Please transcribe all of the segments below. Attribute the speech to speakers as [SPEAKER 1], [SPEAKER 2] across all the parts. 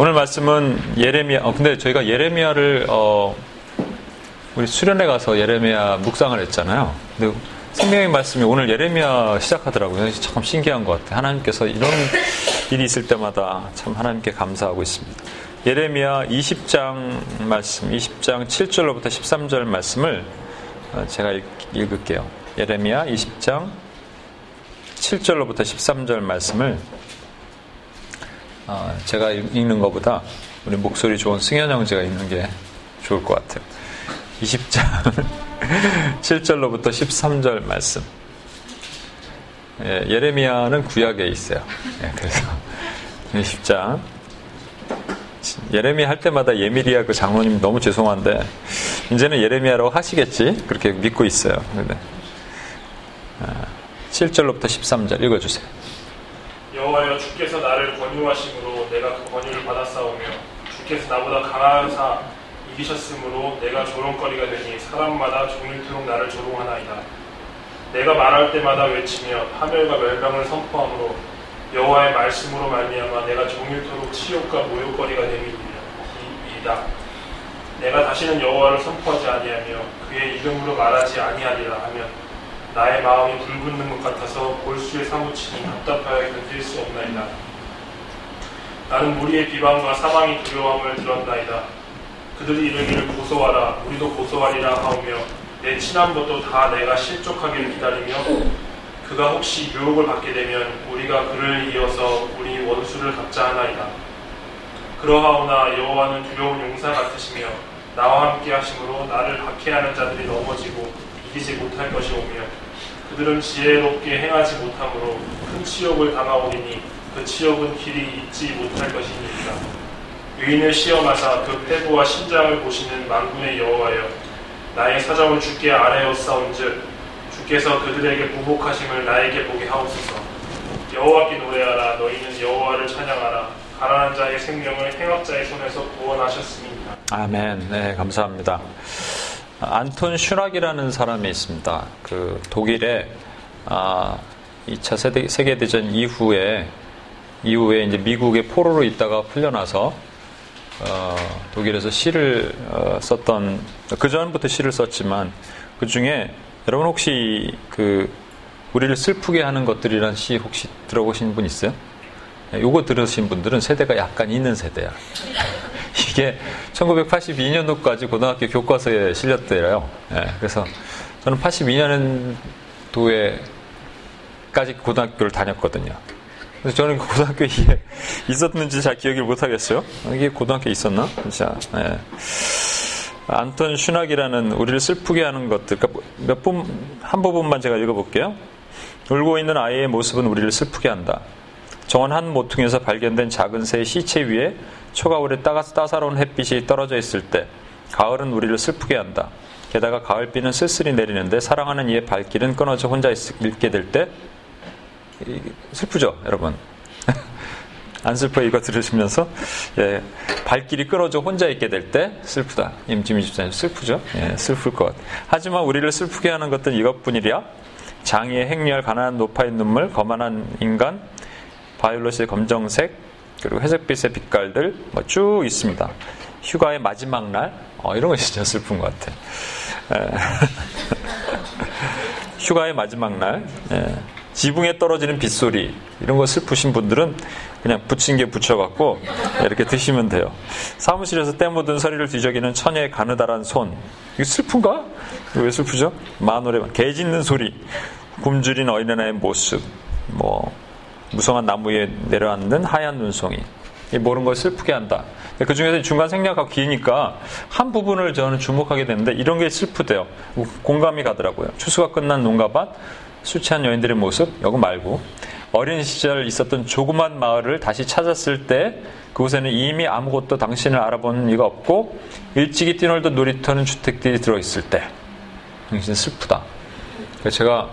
[SPEAKER 1] 오늘 말씀은 예레미야. 어, 근데 저희가 예레미야를 어, 우리 수련회 가서 예레미야 묵상을 했잖아요. 근데 생명의 말씀이 오늘 예레미야 시작하더라고요. 참 신기한 것 같아요. 하나님께서 이런 일이 있을 때마다 참 하나님께 감사하고 있습니다. 예레미야 20장 말씀, 20장 7절로부터 13절 말씀을 어, 제가 읽 을게요. 예레미야 20장 7절로부터 13절 말씀을 어, 제가 읽는 것보다 우리 목소리 좋은 승현 형제가 읽는 게 좋을 것 같아요. 20장 7절로부터 13절 말씀. 예, 레미야는 구약에 있어요. 예, 그래서 20장 예레미야 할 때마다 예미리아 그 장로님 너무 죄송한데 이제는 예레미야라고 하시겠지 그렇게 믿고 있어요. 근데 7절로부터 13절 읽어주세요.
[SPEAKER 2] 여호와여 주께서 나를 권유하심으로 내가 그 권유를 받았사오며 주께서 나보다 강하사 이기셨으므로 내가 조롱거리가 되니 사람마다 종일토록 나를 조롱하나이다. 내가 말할 때마다 외치며 파멸과 멸망을 선포함으로 여호와의 말씀으로 말미암아 내가 종일토록 치욕과 모욕거리가 됨이다. 내가 다시는 여호와를 선포하지 아니하며 그의 이름으로 말하지 아니하리라 하면 나의 마음이 불붙는 것 같아서 골수에 사무치니 답답하여 견딜 수 없나이다. 나는 무리의 비방과 사망이 두려움을 들었나이다. 그들이 이르기를 고소하라 우리도 고소하리라 하오며 내 친한 것도 다 내가 실족하기를 기다리며 그가 혹시 유혹을 받게 되면 우리가 그를 이어서 우리 원수를 갚자 하나이다. 그러하오나 여호와는 두려운 용사 같으시며 나와 함께 하심으로 나를 박해하는 자들이 넘어지고 이기지 못할 것이 오며 그들은 지혜롭게 행하지 못하므로 큰 치욕을 당하오리니 그 치욕은 길이 잊지 못할 것이니이다. 의인을 시험하사 그 폐부와 신장을 보시는 만군의 여호와여 나의 사정을 주께 아뢰었사온즉 주께서 그들에게 보복하심을 나에게 보게 하옵소서 여호와께 노래하라 너희는 여호와를 찬양하라 가난한 자의 생명을 행악자의 손에서 구원하셨습니다.
[SPEAKER 1] 아멘. 네, 감사합니다. 안톤 슈락이라는 사람이 있습니다. 그 독일에 아, 2차 세계, 세계대전 이후에 이후에 이제 미국의 포로로 있다가 풀려나서 어, 독일에서 시를 어, 썼던 그 전부터 시를 썼지만 그 중에 여러분 혹시 그 우리를 슬프게 하는 것들이란 시 혹시 들어보신 분 있어요? 네, 요거 들으신 분들은 세대가 약간 있는 세대야. 이게 1982년도까지 고등학교 교과서에 실렸대요. 예, 그래서 저는 82년도에까지 고등학교를 다녔거든요. 그래서 저는 그 고등학교에 있었는지 잘 기억을 못 하겠어요. 이게 고등학교에 있었나? 진짜. 예. 안톤 슈낙이라는 우리를 슬프게 하는 것들, 그러니까 몇 분, 한 부분만 제가 읽어볼게요. 울고 있는 아이의 모습은 우리를 슬프게 한다. 정원 한 모퉁이에서 발견된 작은 새의 시체 위에 초가을에 따사로운 햇빛이 떨어져 있을 때 가을은 우리를 슬프게 한다. 게다가 가을비는 쓸쓸히 내리는데 사랑하는 이의 발길은 끊어져 혼자 있게 될 때 슬프죠, 여러분. 안 슬퍼 이거 들으시면서 예, 발길이 끊어져 혼자 있게 될 때 슬프다. 임지미 집사님 슬프죠? 예, 슬플 것. 하지만 우리를 슬프게 하는 것은 이것뿐이랴. 장의의 행렬, 가난한 노파의 눈물, 거만한 인간, 바이올렛의 검정색, 그리고 회색빛의 빛깔들 뭐 쭉 있습니다. 휴가의 마지막 날, 어, 이런 거 진짜 슬픈 것 같아. 휴가의 마지막 날, 예. 지붕에 떨어지는 빗소리, 이런 거 슬프신 분들은 그냥 붙인 게 붙여갖고 이렇게 드시면 돼요. 사무실에서 때 묻은 서리를 뒤적이는 처녀의 가느다란 손. 이거 슬픈가? 이거 왜 슬프죠? 마노래, 개 짖는 소리, 굶주린 어린애의 모습, 뭐, 무성한 나무 에 내려앉는 하얀 눈송이. 모르는 걸 슬프게 한다. 그 중에서 중간 생략하고 기니까 한 부분을 저는 주목하게 되는데 이런 게 슬프대요. 공감이 가더라고요. 추수가 끝난 농가밭, 술 취한 여인들의 모습, 여거 말고 어린 시절 있었던 조그만 마을을 다시 찾았을 때 그곳에는 이미 아무것도 당신을 알아보는 이가 없고 일찍이 뛰놀던 놀이터는 주택들이 들어있을 때 당신 슬프다. 제가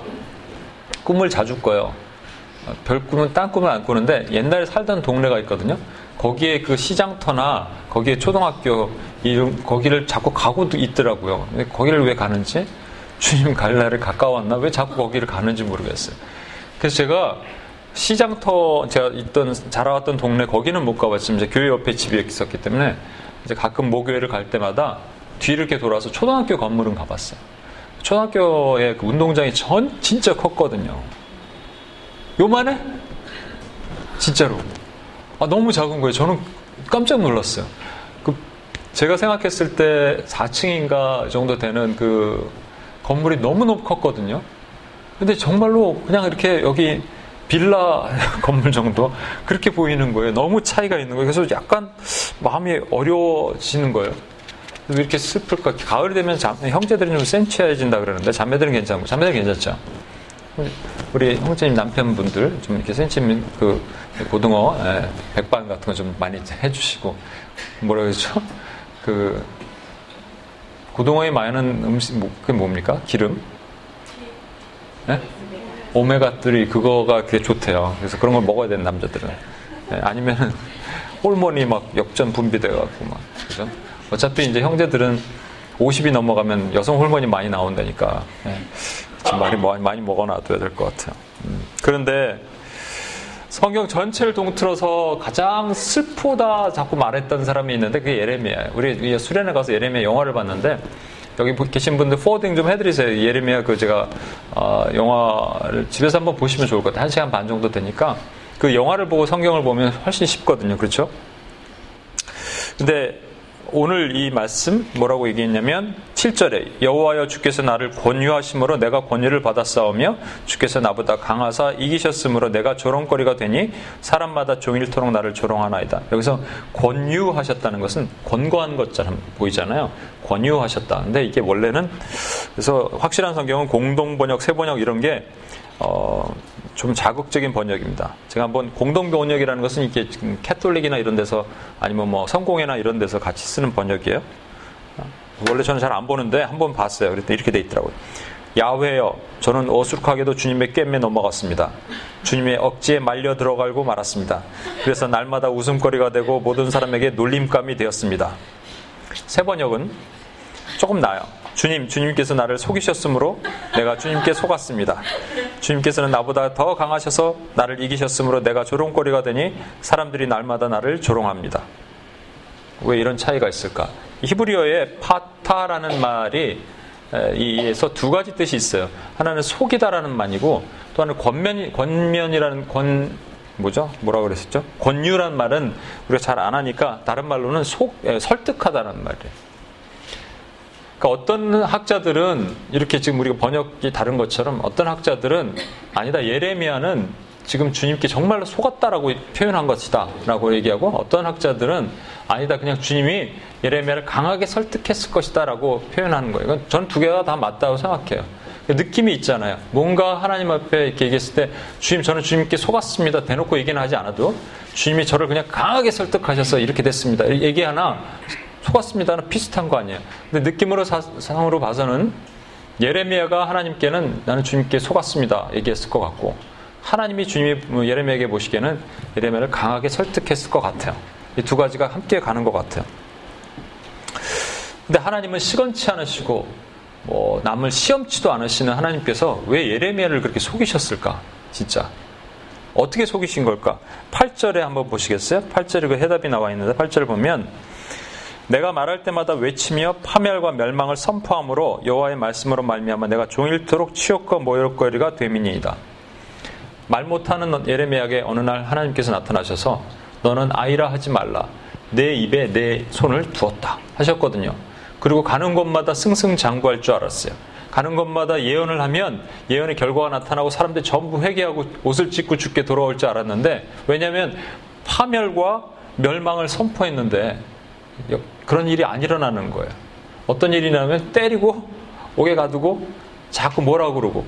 [SPEAKER 1] 꿈을 자주 꿔요. 별 꿈은 딴 꿈을 안 꾸는데 옛날에 살던 동네가 있거든요. 거기에 그 시장터나 거기에 초등학교 이름 거기를 자꾸 가고 있더라고요. 근데 거기를 왜 가는지 주님 갈 날을 가까웠나 왜 자꾸 거기를 가는지 모르겠어요. 그래서 제가 시장터 제가 있던 자라왔던 동네 거기는 못 가봤지만 이제 교회 옆에 집이 있었기 때문에 이제 가끔 목요일을 갈 때마다 뒤를 이렇게 돌아서 초등학교 건물은 가봤어요. 초등학교의 그 운동장이 전 진짜 컸거든요. 요만해? 진짜로. 아, 너무 작은 거예요. 저는 깜짝 놀랐어요. 그 제가 생각했을 때 4층인가 정도 되는 그 건물이 너무너무 컸거든요. 근데 정말로 그냥 이렇게 여기 빌라 건물 정도 그렇게 보이는 거예요. 너무 차이가 있는 거예요. 그래서 약간 마음이 어려워지는 거예요. 왜 이렇게 슬플까? 가을 되면 자, 형제들이 좀 센치해진다 그러는데 자매들은 괜찮고 자매들은 괜찮죠. 우리 형제님 남편분들 좀 이렇게 센치면 그 고등어 예, 백반 같은 거 좀 많이 해주시고 뭐라 그러죠? 그 고등어에 많은 음식 뭐, 그게 뭡니까? 기름? 예? 오메가3 그거가 그게 좋대요. 그래서 그런 걸 먹어야 되는 남자들은 예, 아니면은 호르몬이 막 역전 분비돼 갖고 막 그죠? 어차피 이제 형제들은 50이 넘어가면 여성 호르몬이 많이 나온다니까. 예. 지금 많이, 많이 먹어놔둬야 될 것 같아요. 음. 그런데 성경 전체를 동틀어서 가장 슬프다 자꾸 말했던 사람이 있는데 그게 예레미야예요. 우리 수련회 가서 예레미야 영화를 봤는데 여기 계신 분들 포워딩 좀 해드리세요. 예레미야 그 제가 어, 영화를 집에서 한번 보시면 좋을 것 같아요. 한 시간 반 정도 되니까 그 영화를 보고 성경을 보면 훨씬 쉽거든요. 그렇죠? 근데 오늘 이 말씀 뭐라고 얘기했냐면 7절에 여호와여 주께서 나를 권유하심으로 내가 권유를 받았사오며 주께서 나보다 강하사 이기셨으므로 내가 조롱거리가 되니 사람마다 종일토록 나를 조롱하나이다. 여기서 권유하셨다는 것은 권고한 것처럼 보이잖아요. 권유하셨다. 근데 이게 원래는 그래서 확실한 성경은 공동 번역, 세 번역 이런 게 어, 좀 자극적인 번역입니다. 제가 한번 공동 번역이라는 것은 이게 지금 캐톨릭이나 이런 데서 아니면 뭐 성공회나 이런 데서 같이 쓰는 번역이에요. 원래 저는 잘 안 보는데 한번 봤어요. 그랬더니 이렇게 돼 있더라고요. 야훼여 저는 어수룩하게도 주님의 꿰매 넘어갔습니다. 주님의 억지에 말려 들어갈고 말았습니다. 그래서 날마다 웃음거리가 되고 모든 사람에게 놀림감이 되었습니다. 세 번역은 조금 나아요. 주님, 주님께서 나를 속이셨으므로 내가 주님께 속았습니다. 주님께서는 나보다 더 강하셔서 나를 이기셨으므로 내가 조롱거리가 되니 사람들이 날마다 나를 조롱합니다. 왜 이런 차이가 있을까? 히브리어의 파타라는 말이 이에서 두 가지 뜻이 있어요. 하나는 속이다라는 말이고 또 하나는 권면, 권면이라는 권, 뭐죠? 뭐라 그랬었죠? 권유란 말은 우리가 잘 안 하니까 다른 말로는 속, 설득하다는 말이에요. 그러니까 어떤 학자들은 이렇게 지금 우리가 번역이 다른 것처럼 어떤 학자들은 아니다 예레미야는 지금 주님께 정말로 속았다라고 표현한 것이다라고 얘기하고 어떤 학자들은 아니다 그냥 주님이 예레미야를 강하게 설득했을 것이다라고 표현하는 거예요. 저는 두 개가 다 맞다고 생각해요. 느낌이 있잖아요. 뭔가 하나님 앞에 이렇게 얘기했을 때 주님 저는 주님께 속았습니다. 대놓고 얘기는 하지 않아도 주님이 저를 그냥 강하게 설득하셔서 이렇게 됐습니다. 얘기 하나 속았습니다는 비슷한 거 아니에요. 근데 느낌으로 상으로 봐서는 예레미야가 하나님께는 나는 주님께 속았습니다 얘기했을 것 같고 하나님이 주님이 뭐 예레미야에게 보시기에는 예레미야를 강하게 설득했을 것 같아요. 이 두 가지가 함께 가는 것 같아요. 근데 하나님은 시건치 않으시고 뭐 남을 시험치도 않으시는 하나님께서 왜 예레미야를 그렇게 속이셨을까? 진짜 어떻게 속이신 걸까? 8절에 한번 보시겠어요? 8절에 그 해답이 나와 있는데 8절을 보면 내가 말할 때마다 외치며 파멸과 멸망을 선포함으로 여호와의 말씀으로 말미암아 내가 종일토록 치욕과 모욕거리가 되미니이다. 말 못하는 예레미야에게 어느 날 하나님께서 나타나셔서 너는 아이라 하지 말라. 내 입에 내 손을 두었다 하셨거든요. 그리고 가는 곳마다 승승장구할 줄 알았어요. 가는 곳마다 예언을 하면 예언의 결과가 나타나고 사람들이 전부 회개하고 옷을 찢고 죽게 돌아올 줄 알았는데 왜냐하면 파멸과 멸망을 선포했는데 그런 일이 안 일어나는 거예요. 어떤 일이냐면 때리고 옥에 가두고 자꾸 뭐라 그러고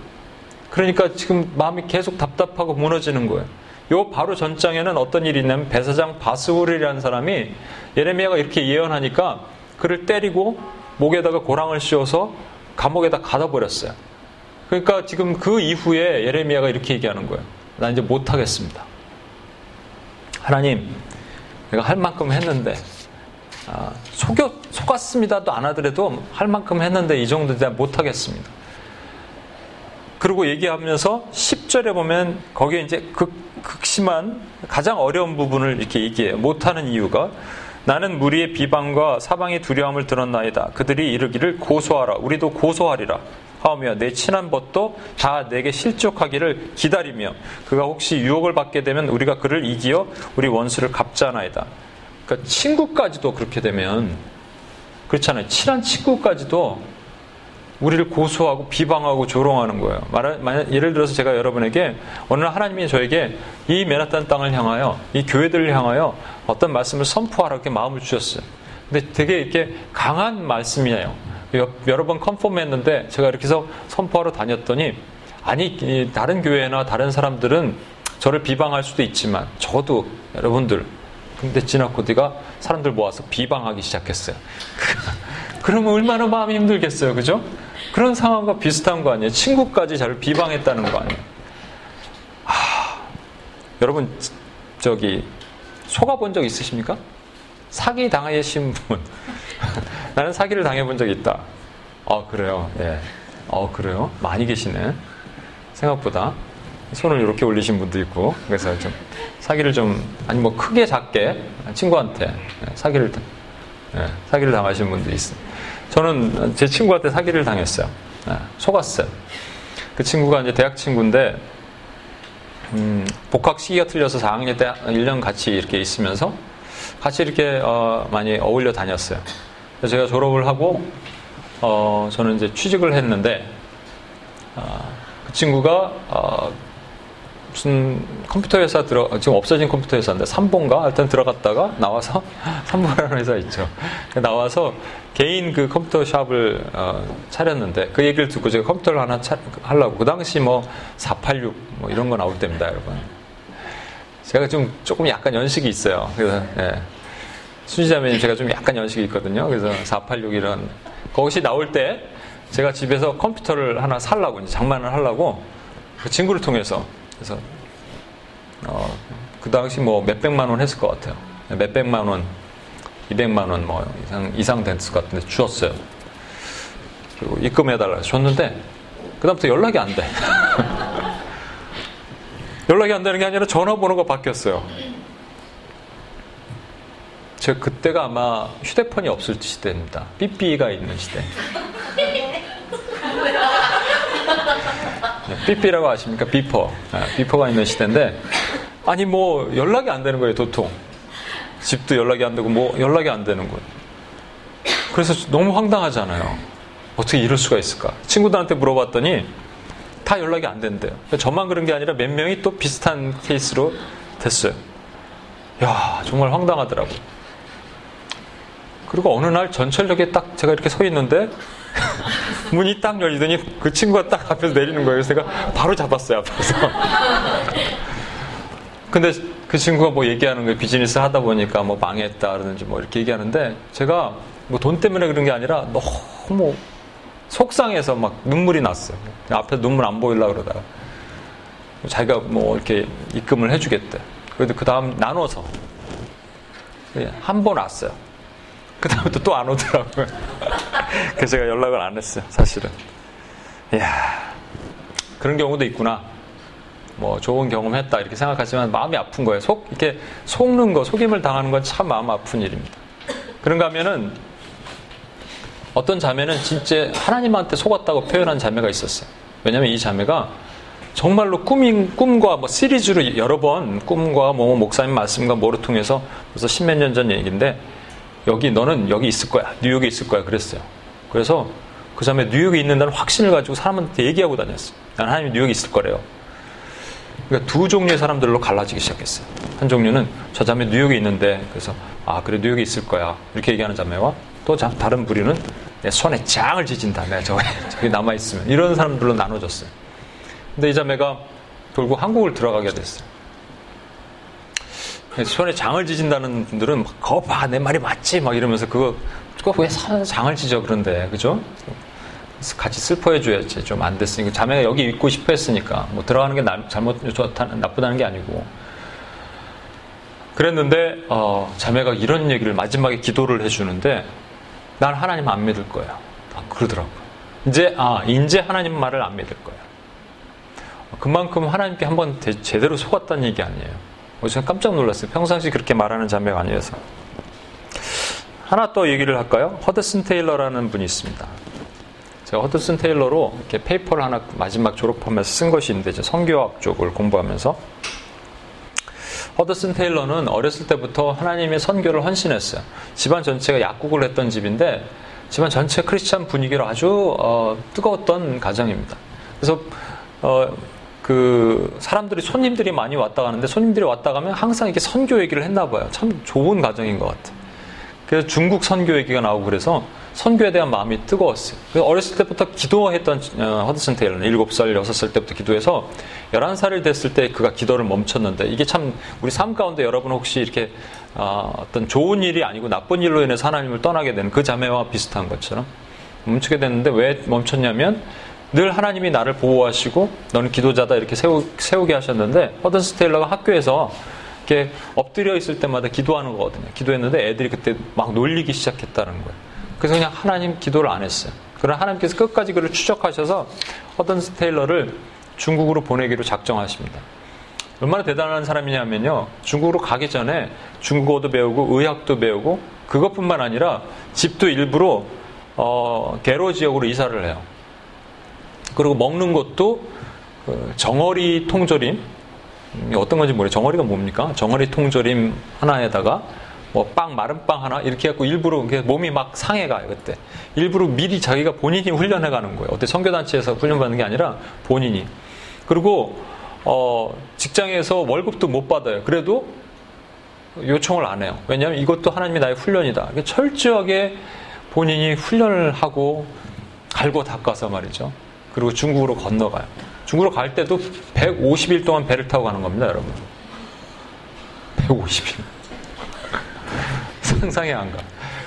[SPEAKER 1] 그러니까 지금 마음이 계속 답답하고 무너지는 거예요. 요 바로 전장에는 어떤 일이 있냐면 배사장 바스울이라는 사람이 예레미야가 이렇게 예언하니까 그를 때리고 목에다가 고랑을 씌워서 감옥에다 가둬 버렸어요. 그러니까 지금 그 이후에 예레미야가 이렇게 얘기하는 거예요.
[SPEAKER 3] 나 이제 못 하겠습니다. 하나님, 내가 할 만큼 했는데, 아, 속여, 속았습니다도 안 하더라도 할 만큼 했는데 이 정도 내가 못하겠습니다. 그리고 얘기하면서 10절에 보면 거기에 이제 극, 극심한 가장 어려운 부분을 이렇게 얘기해요. 못하는 이유가 나는 무리의 비방과 사방의 두려움을 들었나이다. 그들이 이르기를 고소하라. 우리도 고소하리라. 하며 내 친한 벗도 다 내게 실족하기를 기다리며 그가 혹시 유혹을 받게 되면 우리가 그를 이기어 우리 원수를 갚자나이다. 그러니까 친구까지도 그렇게 되면 그렇잖아요. 친한 친구까지도 우리를 고소하고 비방하고 조롱하는 거예요. 말, 만 예를 들어서 제가 여러분에게 어느 날 하나님이 저에게 이 메나탄 땅을 향하여 이 교회들을 향하여 어떤 말씀을 선포하라 이렇게 마음을 주셨어요. 근데 되게 이렇게 강한 말씀이에요. 여러 번 컨펌했는데 제가 이렇게 해서 선포하러 다녔더니 아니 다른 교회나 다른 사람들은 저를 비방할 수도 있지만 저도 여러분들 근데 지나코디가 사람들 모아서 비방하기 시작했어요. 그러면 얼마나 마음이 힘들겠어요, 그죠? 그런 상황과 비슷한 거 아니에요? 친구까지 저를 비방했다는 거 아니에요? 하, 여러분 저기 속아본 적 있으십니까? 사기 당하신 분. 나는 사기를 당해본 적이 있다. 어, 그래요. 예. 어, 그래요. 많이 계시네. 생각보다. 손을 이렇게 올리신 분도 있고. 그래서 좀 사기를 좀, 아니 뭐 크게 작게 친구한테 사기를, 예, 사기를 당하신 분도 있습니다. 저는 제 친구한테 사기를 당했어요. 예, 속았어요. 그 친구가 이제 대학 친구인데, 음, 복학 시기가 틀려서 4학년 때 1년 같이 이렇게 있으면서 같이 이렇게 어, 많이 어울려 다녔어요. 그래서 제가 졸업을 하고 어, 저는 이제 취직을 했는데 어, 그 친구가 어, 무슨 컴퓨터 회사 들어 지금 없어진 컴퓨터 회사인데 삼본가 일단 들어갔다가 나와서 삼본이라는 회사 있죠. 나와서 개인 그 컴퓨터 샵을 어, 차렸는데 그 얘기를 듣고 제가 컴퓨터를 하나 차, 하려고 그 당시 뭐 486 뭐 이런 거 나올 때입니다, 여러분. 제가 좀 조금 약간 연식이 있어요. 그래서 예. 순시자매님 제가 좀 약간 연식이 있거든요. 그래서 486 이런 거기서 나올 때 제가 집에서 컴퓨터를 하나 살라고 장만을 하려고 그 친구를 통해서 그래서 어, 그 당시 뭐 몇백만 원 했을 것 같아요. 몇백만 원, 200만 원 뭐 이상 이상 됐을 것 같은데 주었어요. 그리고 입금해달라 줬는데 그다음부터 연락이 안 돼. 연락이 안 되는 게 아니라 전화번호가 바뀌었어요. 제가 그때가 아마 휴대폰이 없을 시대입니다. 삐삐가 있는 시대. 삐삐라고 아십니까? 비퍼. 비퍼가 있는 시대인데, 아니, 뭐, 연락이 안 되는 거예요, 도통. 집도 연락이 안 되고, 뭐, 연락이 안 되는 거예요. 그래서 너무 황당하잖아요. 어떻게 이럴 수가 있을까? 친구들한테 물어봤더니, 다 연락이 안 된대요. 저만 그런 게 아니라 몇 명이 또 비슷한 케이스로 됐어요. 야, 정말 황당하더라고. 그리고 어느 날 전철역에 딱 제가 이렇게 서 있는데 문이 딱 열리더니 그 친구가 딱 앞에서 내리는 거예요. 그래서 제가 바로 잡았어요, 앞에서. 근데 그 친구가 뭐 얘기하는 거예요. 비즈니스 하다 보니까 뭐 망했다 그러든지 뭐 이렇게 얘기하는데 제가 뭐 돈 때문에 그런 게 아니라 너무 속상해서 막 눈물이 났어요. 앞에 눈물 안 보이려고 그러다가. 자기가 뭐 이렇게 입금을 해주겠대. 그래도 그 다음 나눠서 한 번 왔어요. 그 다음부터 또 안 오더라고요. 그래서 제가 연락을 안 했어요, 사실은. 이야, 그런 경우도 있구나. 뭐 좋은 경험했다 이렇게 생각하지만 마음이 아픈 거예요. 속 이렇게 속는 거, 속임을 당하는 건 참 마음 아픈 일입니다. 그런가 하면은 어떤 자매는 진짜 하나님한테 속았다고 표현한 자매가 있었어요. 왜냐하면 이 자매가 정말로 꿈인, 꿈과 뭐 시리즈로 여러 번 꿈과 뭐 목사님 말씀과 뭐를 통해서 벌써 십몇 년 전 얘기인데 여기 너는 여기 있을 거야. 뉴욕에 있을 거야. 그랬어요. 그래서 그 자매 뉴욕에 있는다는 확신을 가지고 사람한테 얘기하고 다녔어요. 난 하나님 뉴욕에 있을 거래요. 그러니까 두 종류의 사람들로 갈라지기 시작했어요. 한 종류는 저 자매 뉴욕에 있는데 그래서 아 그래 뉴욕에 있을 거야 이렇게 얘기하는 자매와 또 다른 부류는 내 손에 장을 지진다. 내가 저기, 저기 남아 있으면. 이런 사람들로 나눠졌어요. 근데 이 자매가 결국 한국을 들어가게 됐어요. 손에 장을 지진다는 분들은 막, 거봐, 내 말이 맞지? 막 이러면서 그거, 그거 왜 장을 지져? 그런데, 그죠? 같이 슬퍼해 줘야지. 좀 안 됐으니까. 자매가 여기 있고 싶어 했으니까. 뭐 들어가는 게 나, 잘못, 좋다, 나쁘다는 게 아니고. 그랬는데, 어, 자매가 이런 얘기를 마지막에 기도를 해주는데, 난 하나님 안 믿을 거야. 아, 그러더라고요. 이제, 아, 이제 하나님 말을 안 믿을 거야. 그만큼 하나님께 한번 제대로 속았다는 얘기 아니에요. 어, 저는 깜짝 놀랐어요. 평상시 그렇게 말하는 자매가 아니어서. 하나 또 얘기를 할까요? 허드슨 테일러라는 분이 있습니다. 제가 허드슨 테일러로 이렇게 페이퍼를 하나 마지막 졸업하면서 쓴 것이 있는데, 성교학 쪽을 공부하면서. 허드슨 테일러는 어렸을 때부터 하나님의 선교를 헌신했어요. 집안 전체가 약국을 했던 집인데, 집안 전체 크리스찬 분위기로 아주 어, 뜨거웠던 가정입니다. 그래서 어, 그 사람들이 손님들이 많이 왔다 가는데 손님들이 왔다 가면 항상 이렇게 선교 얘기를 했나 봐요. 참 좋은 가정인 것 같아요. 그래서 중국 선교 얘기가 나오고 그래서 선교에 대한 마음이 뜨거웠어요. 어렸을 때부터 기도했던 어, 허드슨 테일러는 7살, 6살 때부터 기도해서 11살이 됐을 때 그가 기도를 멈췄는데 이게 참 우리 삶 가운데 여러분 혹시 이렇게 어, 어떤 좋은 일이 아니고 나쁜 일로 인해서 하나님을 떠나게 되는 그 자매와 비슷한 것처럼 멈추게 됐는데 왜 멈췄냐면 늘 하나님이 나를 보호하시고 너는 기도자다 이렇게 세우, 세우게 하셨는데 허드슨 테일러가 학교에서 이렇게 엎드려 있을 때마다 기도하는 거거든요. 기도했는데 애들이 그때 막 놀리기 시작했다는 거예요. 그래서 그냥 하나님 기도를 안 했어요. 그러나 하나님께서 끝까지 그를 추적하셔서 허든스 테일러를 중국으로 보내기로 작정하십니다. 얼마나 대단한 사람이냐면요. 중국으로 가기 전에 중국어도 배우고 의학도 배우고 그것뿐만 아니라 집도 일부러 어, 개로 지역으로 이사를 해요. 그리고 먹는 것도 그 정어리 통조림 어떤 건지 모르겠어요. 정어리가 뭡니까? 정어리 통조림 하나에다가 뭐 빵 마른 빵 하나 이렇게 해갖고 일부러 몸이 막 상해가요 그때 일부러 미리 자기가 본인이 훈련해 가는 거예요. 어때 선교단체에서 훈련받는 게 아니라 본인이 그리고 어, 직장에서 월급도 못 받아요. 그래도 요청을 안 해요. 왜냐하면 이것도 하나님이 나의 훈련이다. 철저하게 본인이 훈련을 하고 갈고 닦아서 말이죠. 그리고 중국으로 건너가요. 중국으로 갈 때도 150일 동안 배를 타고 가는 겁니다, 여러분. 150일. 상상이 안 가.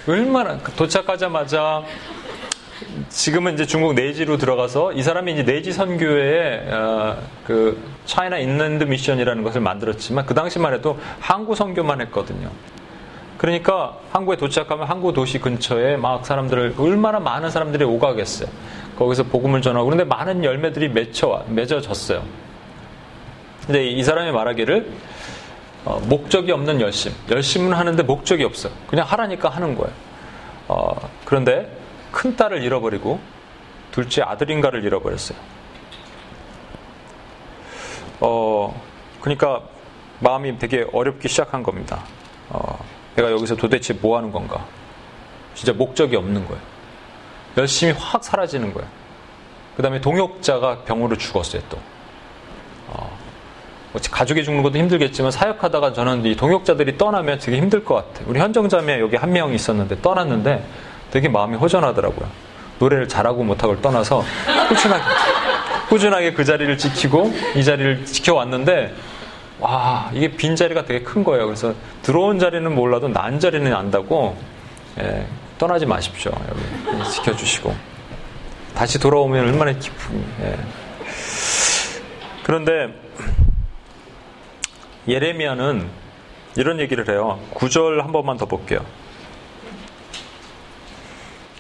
[SPEAKER 3] 얼마나 도착하자마자 지금은 이제 중국 내지로 들어가서 이 사람이 이제 내지 선교회에 어, 그 차이나 인랜드 미션이라는 것을 만들었지만 그 당시만 해도 항구 선교만 했거든요. 그러니까 항구에 도착하면 항구 도시 근처에 막 사람들을 얼마나 많은 사람들이 오가겠어요. 거기서 복음을 전하고 그런데 많은 열매들이 맺혀 맺어졌어요. 근데 이 사람이 말하기를 어, 목적이 없는 열심, 열심은 하는데 목적이 없어. 그냥 하라니까 하는 거예요. 어, 그런데 큰 딸을 잃어버리고 둘째 아들인가를 잃어버렸어요. 어, 그러니까 마음이 되게 어렵기 시작한 겁니다. 어, 내가 여기서 도대체 뭐 하는 건가? 진짜 목적이 없는 거예요. 열심히 확 사라지는 거예요. 그 다음에 동역자가 병으로 죽었어요, 또. 어, 뭐 가족이 죽는 것도 힘들겠지만 사역하다가 저는 이 동역자들이 떠나면 되게 힘들 것 같아요. 우리 현정자매 여기 한 명 있었는데 떠났는데 되게 마음이 허전하더라고요. 노래를 잘하고 못하고를 떠나서 꾸준하게, 꾸준하게 그 자리를 지키고 이 자리를 지켜왔는데 와, 이게 빈 자리가 되게 큰 거예요. 그래서 들어온 자리는 몰라도 난 자리는 안다고 예, 떠나지 마십시오. 여기 지켜주시고 다시 돌아오면 얼마나 기쁨이. 예. 그런데 예레미야는 이런 얘기를 해요. 구절 한 번만 더 볼게요.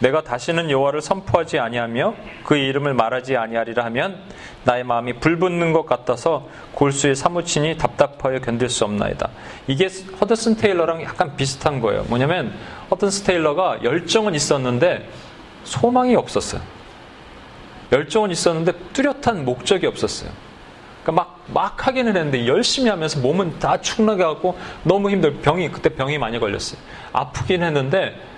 [SPEAKER 3] 내가 다시는 여호와를 선포하지 아니하며 그 이름을 말하지 아니하리라 하면 나의 마음이 불붙는 것 같아서 골수에 사무치니 답답하여 견딜 수 없나이다. 이게 허드슨 테일러랑 약간 비슷한 거예요. 뭐냐면 허드슨 테일러가 열정은 있었는데 소망이 없었어요. 열정은 있었는데 뚜렷한 목적이 없었어요. 그러니까 막, 막 하기는 했는데 열심히 하면서 몸은 다 축나게 하고 너무 힘들 병이, 그때 병이 많이 걸렸어요. 아프긴 했는데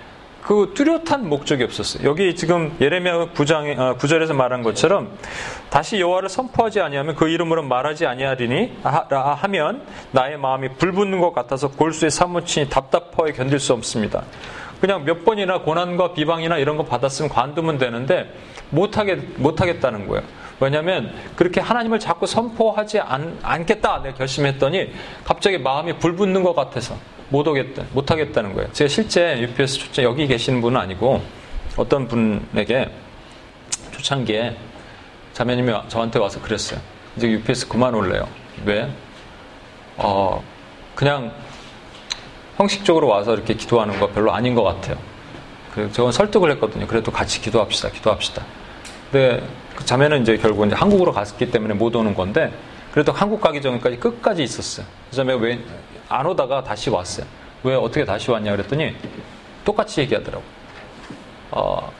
[SPEAKER 3] 그 뚜렷한 목적이 없었어요. 여기 지금 예레미야 9장 어, 9절에서 말한 것처럼 다시 여호와를 선포하지 아니하면 그 이름으로 말하지 아니하리니 하면 나의 마음이 불붙는 것 같아서 골수에 사무치니 답답하게 견딜 수 없습니다. 그냥 몇 번이나 고난과 비방이나 이런 거 받았으면 관두면 되는데 못하게 못하겠다는 거예요. 왜냐하면 그렇게 하나님을 자꾸 선포하지 않, 않겠다 내가 결심했더니 갑자기 마음이 불붙는 것 같아서 못 오겠다, 못 하겠다는 거예요. 제가 실제 UPS 초청 여기 계시는 분은 아니고 어떤 분에게 초창기에 자매님이 저한테 와서 그랬어요. 이제 UPS 그만 올래요. 왜? 어, 그냥 형식적으로 와서 이렇게 기도하는 거 별로 아닌 것 같아요. 그래서 저는 설득을 했거든요. 그래도 같이 기도합시다, 기도합시다. 근데 그 자매는 이제 결국 이제 한국으로 갔기 때문에 못 오는 건데 그래도 한국 가기 전까지 끝까지 있었어요. 그 자매가 왜 안 오다가 다시 왔어요. 왜 어떻게 다시 왔냐 그랬더니 똑같이 얘기하더라고. 어,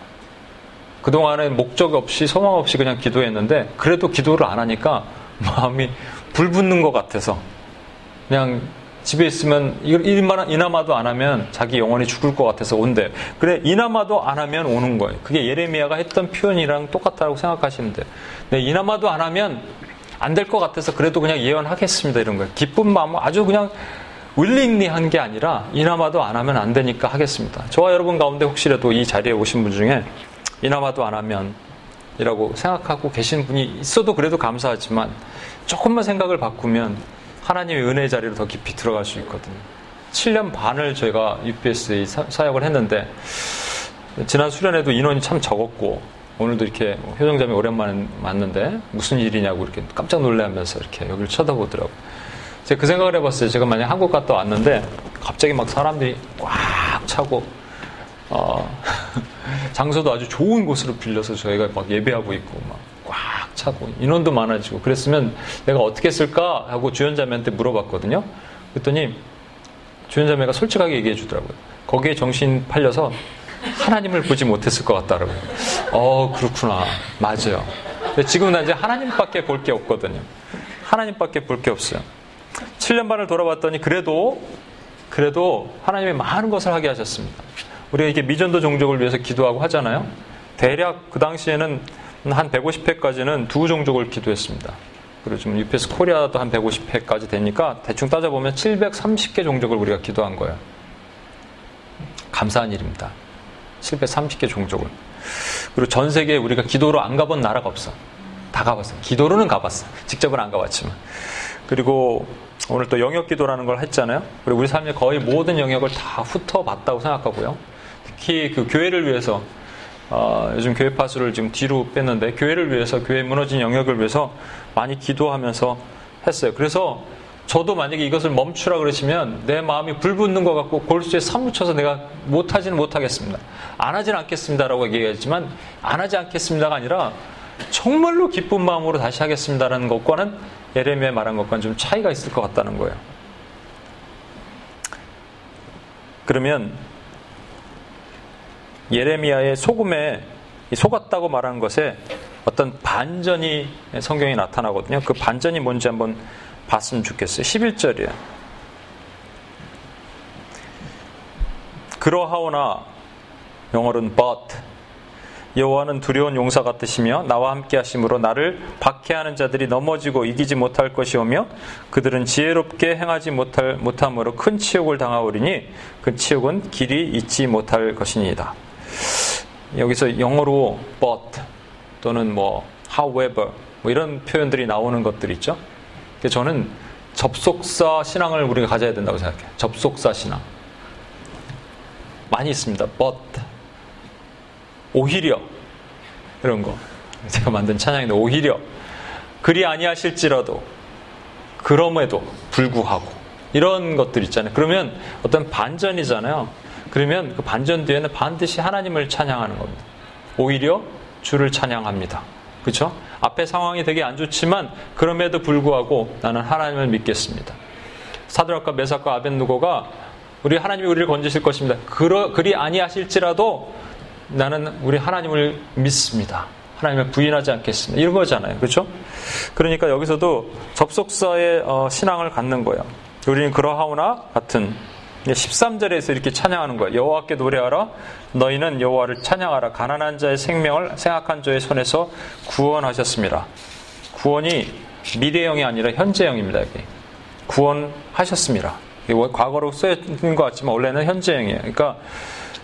[SPEAKER 3] 그동안에 목적 없이 소망 없이 그냥 기도했는데 그래도 기도를 안 하니까 마음이 불붙는 것 같아서 그냥 집에 있으면 이나마도 안 하면 자기 영혼이 죽을 것 같아서 온대. 그래 이나마도 안 하면 오는 거예요. 그게 예레미야가 했던 표현이랑 똑같다고 생각하시는데, 네, 이나마도 안 하면 안 될 것 같아서 그래도 그냥 예언하겠습니다 이런 거예요. 기쁜 마음 아주 그냥 윌링리 한 게 아니라 이나마도 안 하면 안 되니까 하겠습니다. 저와 여러분 가운데 혹시라도 이 자리에 오신 분 중에 이나마도 안 하면 이라고 생각하고 계신 분이 있어도 그래도 감사하지만 조금만 생각을 바꾸면 하나님의 은혜 자리로 더 깊이 들어갈 수 있거든요. 7년 반을 저희가 UPS에 사역을 했는데 지난 수련회도 인원이 참 적었고 오늘도 이렇게 효정자매 오랜만에 만났는데 무슨 일이냐고 이렇게 깜짝 놀래하면서 이렇게 여기를 쳐다보더라고요. 제가 그 생각을 해봤어요. 제가 만약 한국 갔다 왔는데 갑자기 막 사람들이 꽉 차고 어, 장소도 아주 좋은 곳으로 빌려서 저희가 막 예배하고 있고 막 꽉 차고 인원도 많아지고 그랬으면 내가 어떻게 했을까 하고 주연자매한테 물어봤거든요. 그랬더니 주연자매가 솔직하게 얘기해 주더라고요. 거기에 정신 팔려서 하나님을 보지 못했을 것 같다라고요. 어 그렇구나 맞아요. 지금은 이제 하나님밖에 볼 게 없거든요. 하나님밖에 볼 게 없어요. 7년 반을 돌아봤더니 그래도 그래도 하나님이 많은 것을 하게 하셨습니다. 우리가 이게 미전도 종족을 위해서 기도하고 하잖아요. 대략 그 당시에는 한 150회까지는 두 종족을 기도했습니다. 그리고 지금 UPS 코리아도 한 150회까지 되니까 대충 따져보면 730개 종족을 우리가 기도한 거예요. 감사한 일입니다. 730개 종족을. 그리고 전 세계에 우리가 기도로 안 가본 나라가 없어. 다 가봤어. 기도로는 가봤어. 직접은 안 가봤지만. 그리고 오늘 또 영역 기도라는 걸 했잖아요. 그리고 우리 삶의 거의 모든 영역을 다 훑어봤다고 생각하고요. 특히 그 교회를 위해서 어, 요즘 교회 파수를 지금 뒤로 뺐는데 교회를 위해서 교회 무너진 영역을 위해서 많이 기도하면서 했어요. 그래서 저도 만약에 이것을 멈추라 그러시면 내 마음이 불붙는 것 같고 골수에 사무쳐서 내가 못하지는 못하겠습니다. 안 하지는 않겠습니다라고 얘기했지만 안 하지 않겠습니다가 아니라 정말로 기쁜 마음으로 다시 하겠습니다라는 것과는 예레미야 말한 것과는 좀 차이가 있을 것 같다는 거예요. 그러면 예레미야의 속음에 속았다고 말하는 것에 어떤 반전이 성경에 나타나거든요. 그 반전이 뭔지 한번 봤으면 좋겠어요. 11절이에요. 그러하오나 영어로는 but 여호와는 두려운 용사 같으시며 나와 함께 하심으로 나를 박해하는 자들이 넘어지고 이기지 못할 것이오며 그들은 지혜롭게 행하지 못할 못함으로 큰 치욕을 당하오리니 그 치욕은 길이 잊지 못할 것이니이다. 여기서 영어로 but 또는 뭐 however 뭐 이런 표현들이 나오는 것들 있죠. 저는 접속사 신앙을 우리가 가져야 된다고 생각해요. 접속사 신앙. 많이 있습니다. but 오히려 이런 거 제가 만든 찬양인데 오히려 그리 아니하실지라도 그럼에도 불구하고 이런 것들 있잖아요. 그러면 어떤 반전이잖아요. 그러면 그 반전 뒤에는 반드시 하나님을 찬양하는 겁니다. 오히려 주를 찬양합니다. 그렇죠? 앞에 상황이 되게 안 좋지만 그럼에도 불구하고 나는 하나님을 믿겠습니다. 사드락과 메삭과 아벤누고가 우리 하나님이 우리를 건지실 것입니다. 그러, 그리 아니하실지라도 나는 우리 하나님을 믿습니다. 하나님을 부인하지 않겠습니다. 이런 거잖아요. 그렇죠? 그러니까 여기서도 접속사의 어, 신앙을 갖는 거예요. 우리는 그러하오나 같은 13절에서 이렇게 찬양하는 거예요. 여호와께 노래하라. 너희는 여호와를 찬양하라. 가난한 자의 생명을 생각한 자의 손에서 구원하셨습니다. 구원이 미래형이 아니라 현재형입니다. 여기. 구원하셨습니다. 과거로 쓰여진 것 같지만 원래는 현재형이에요. 그러니까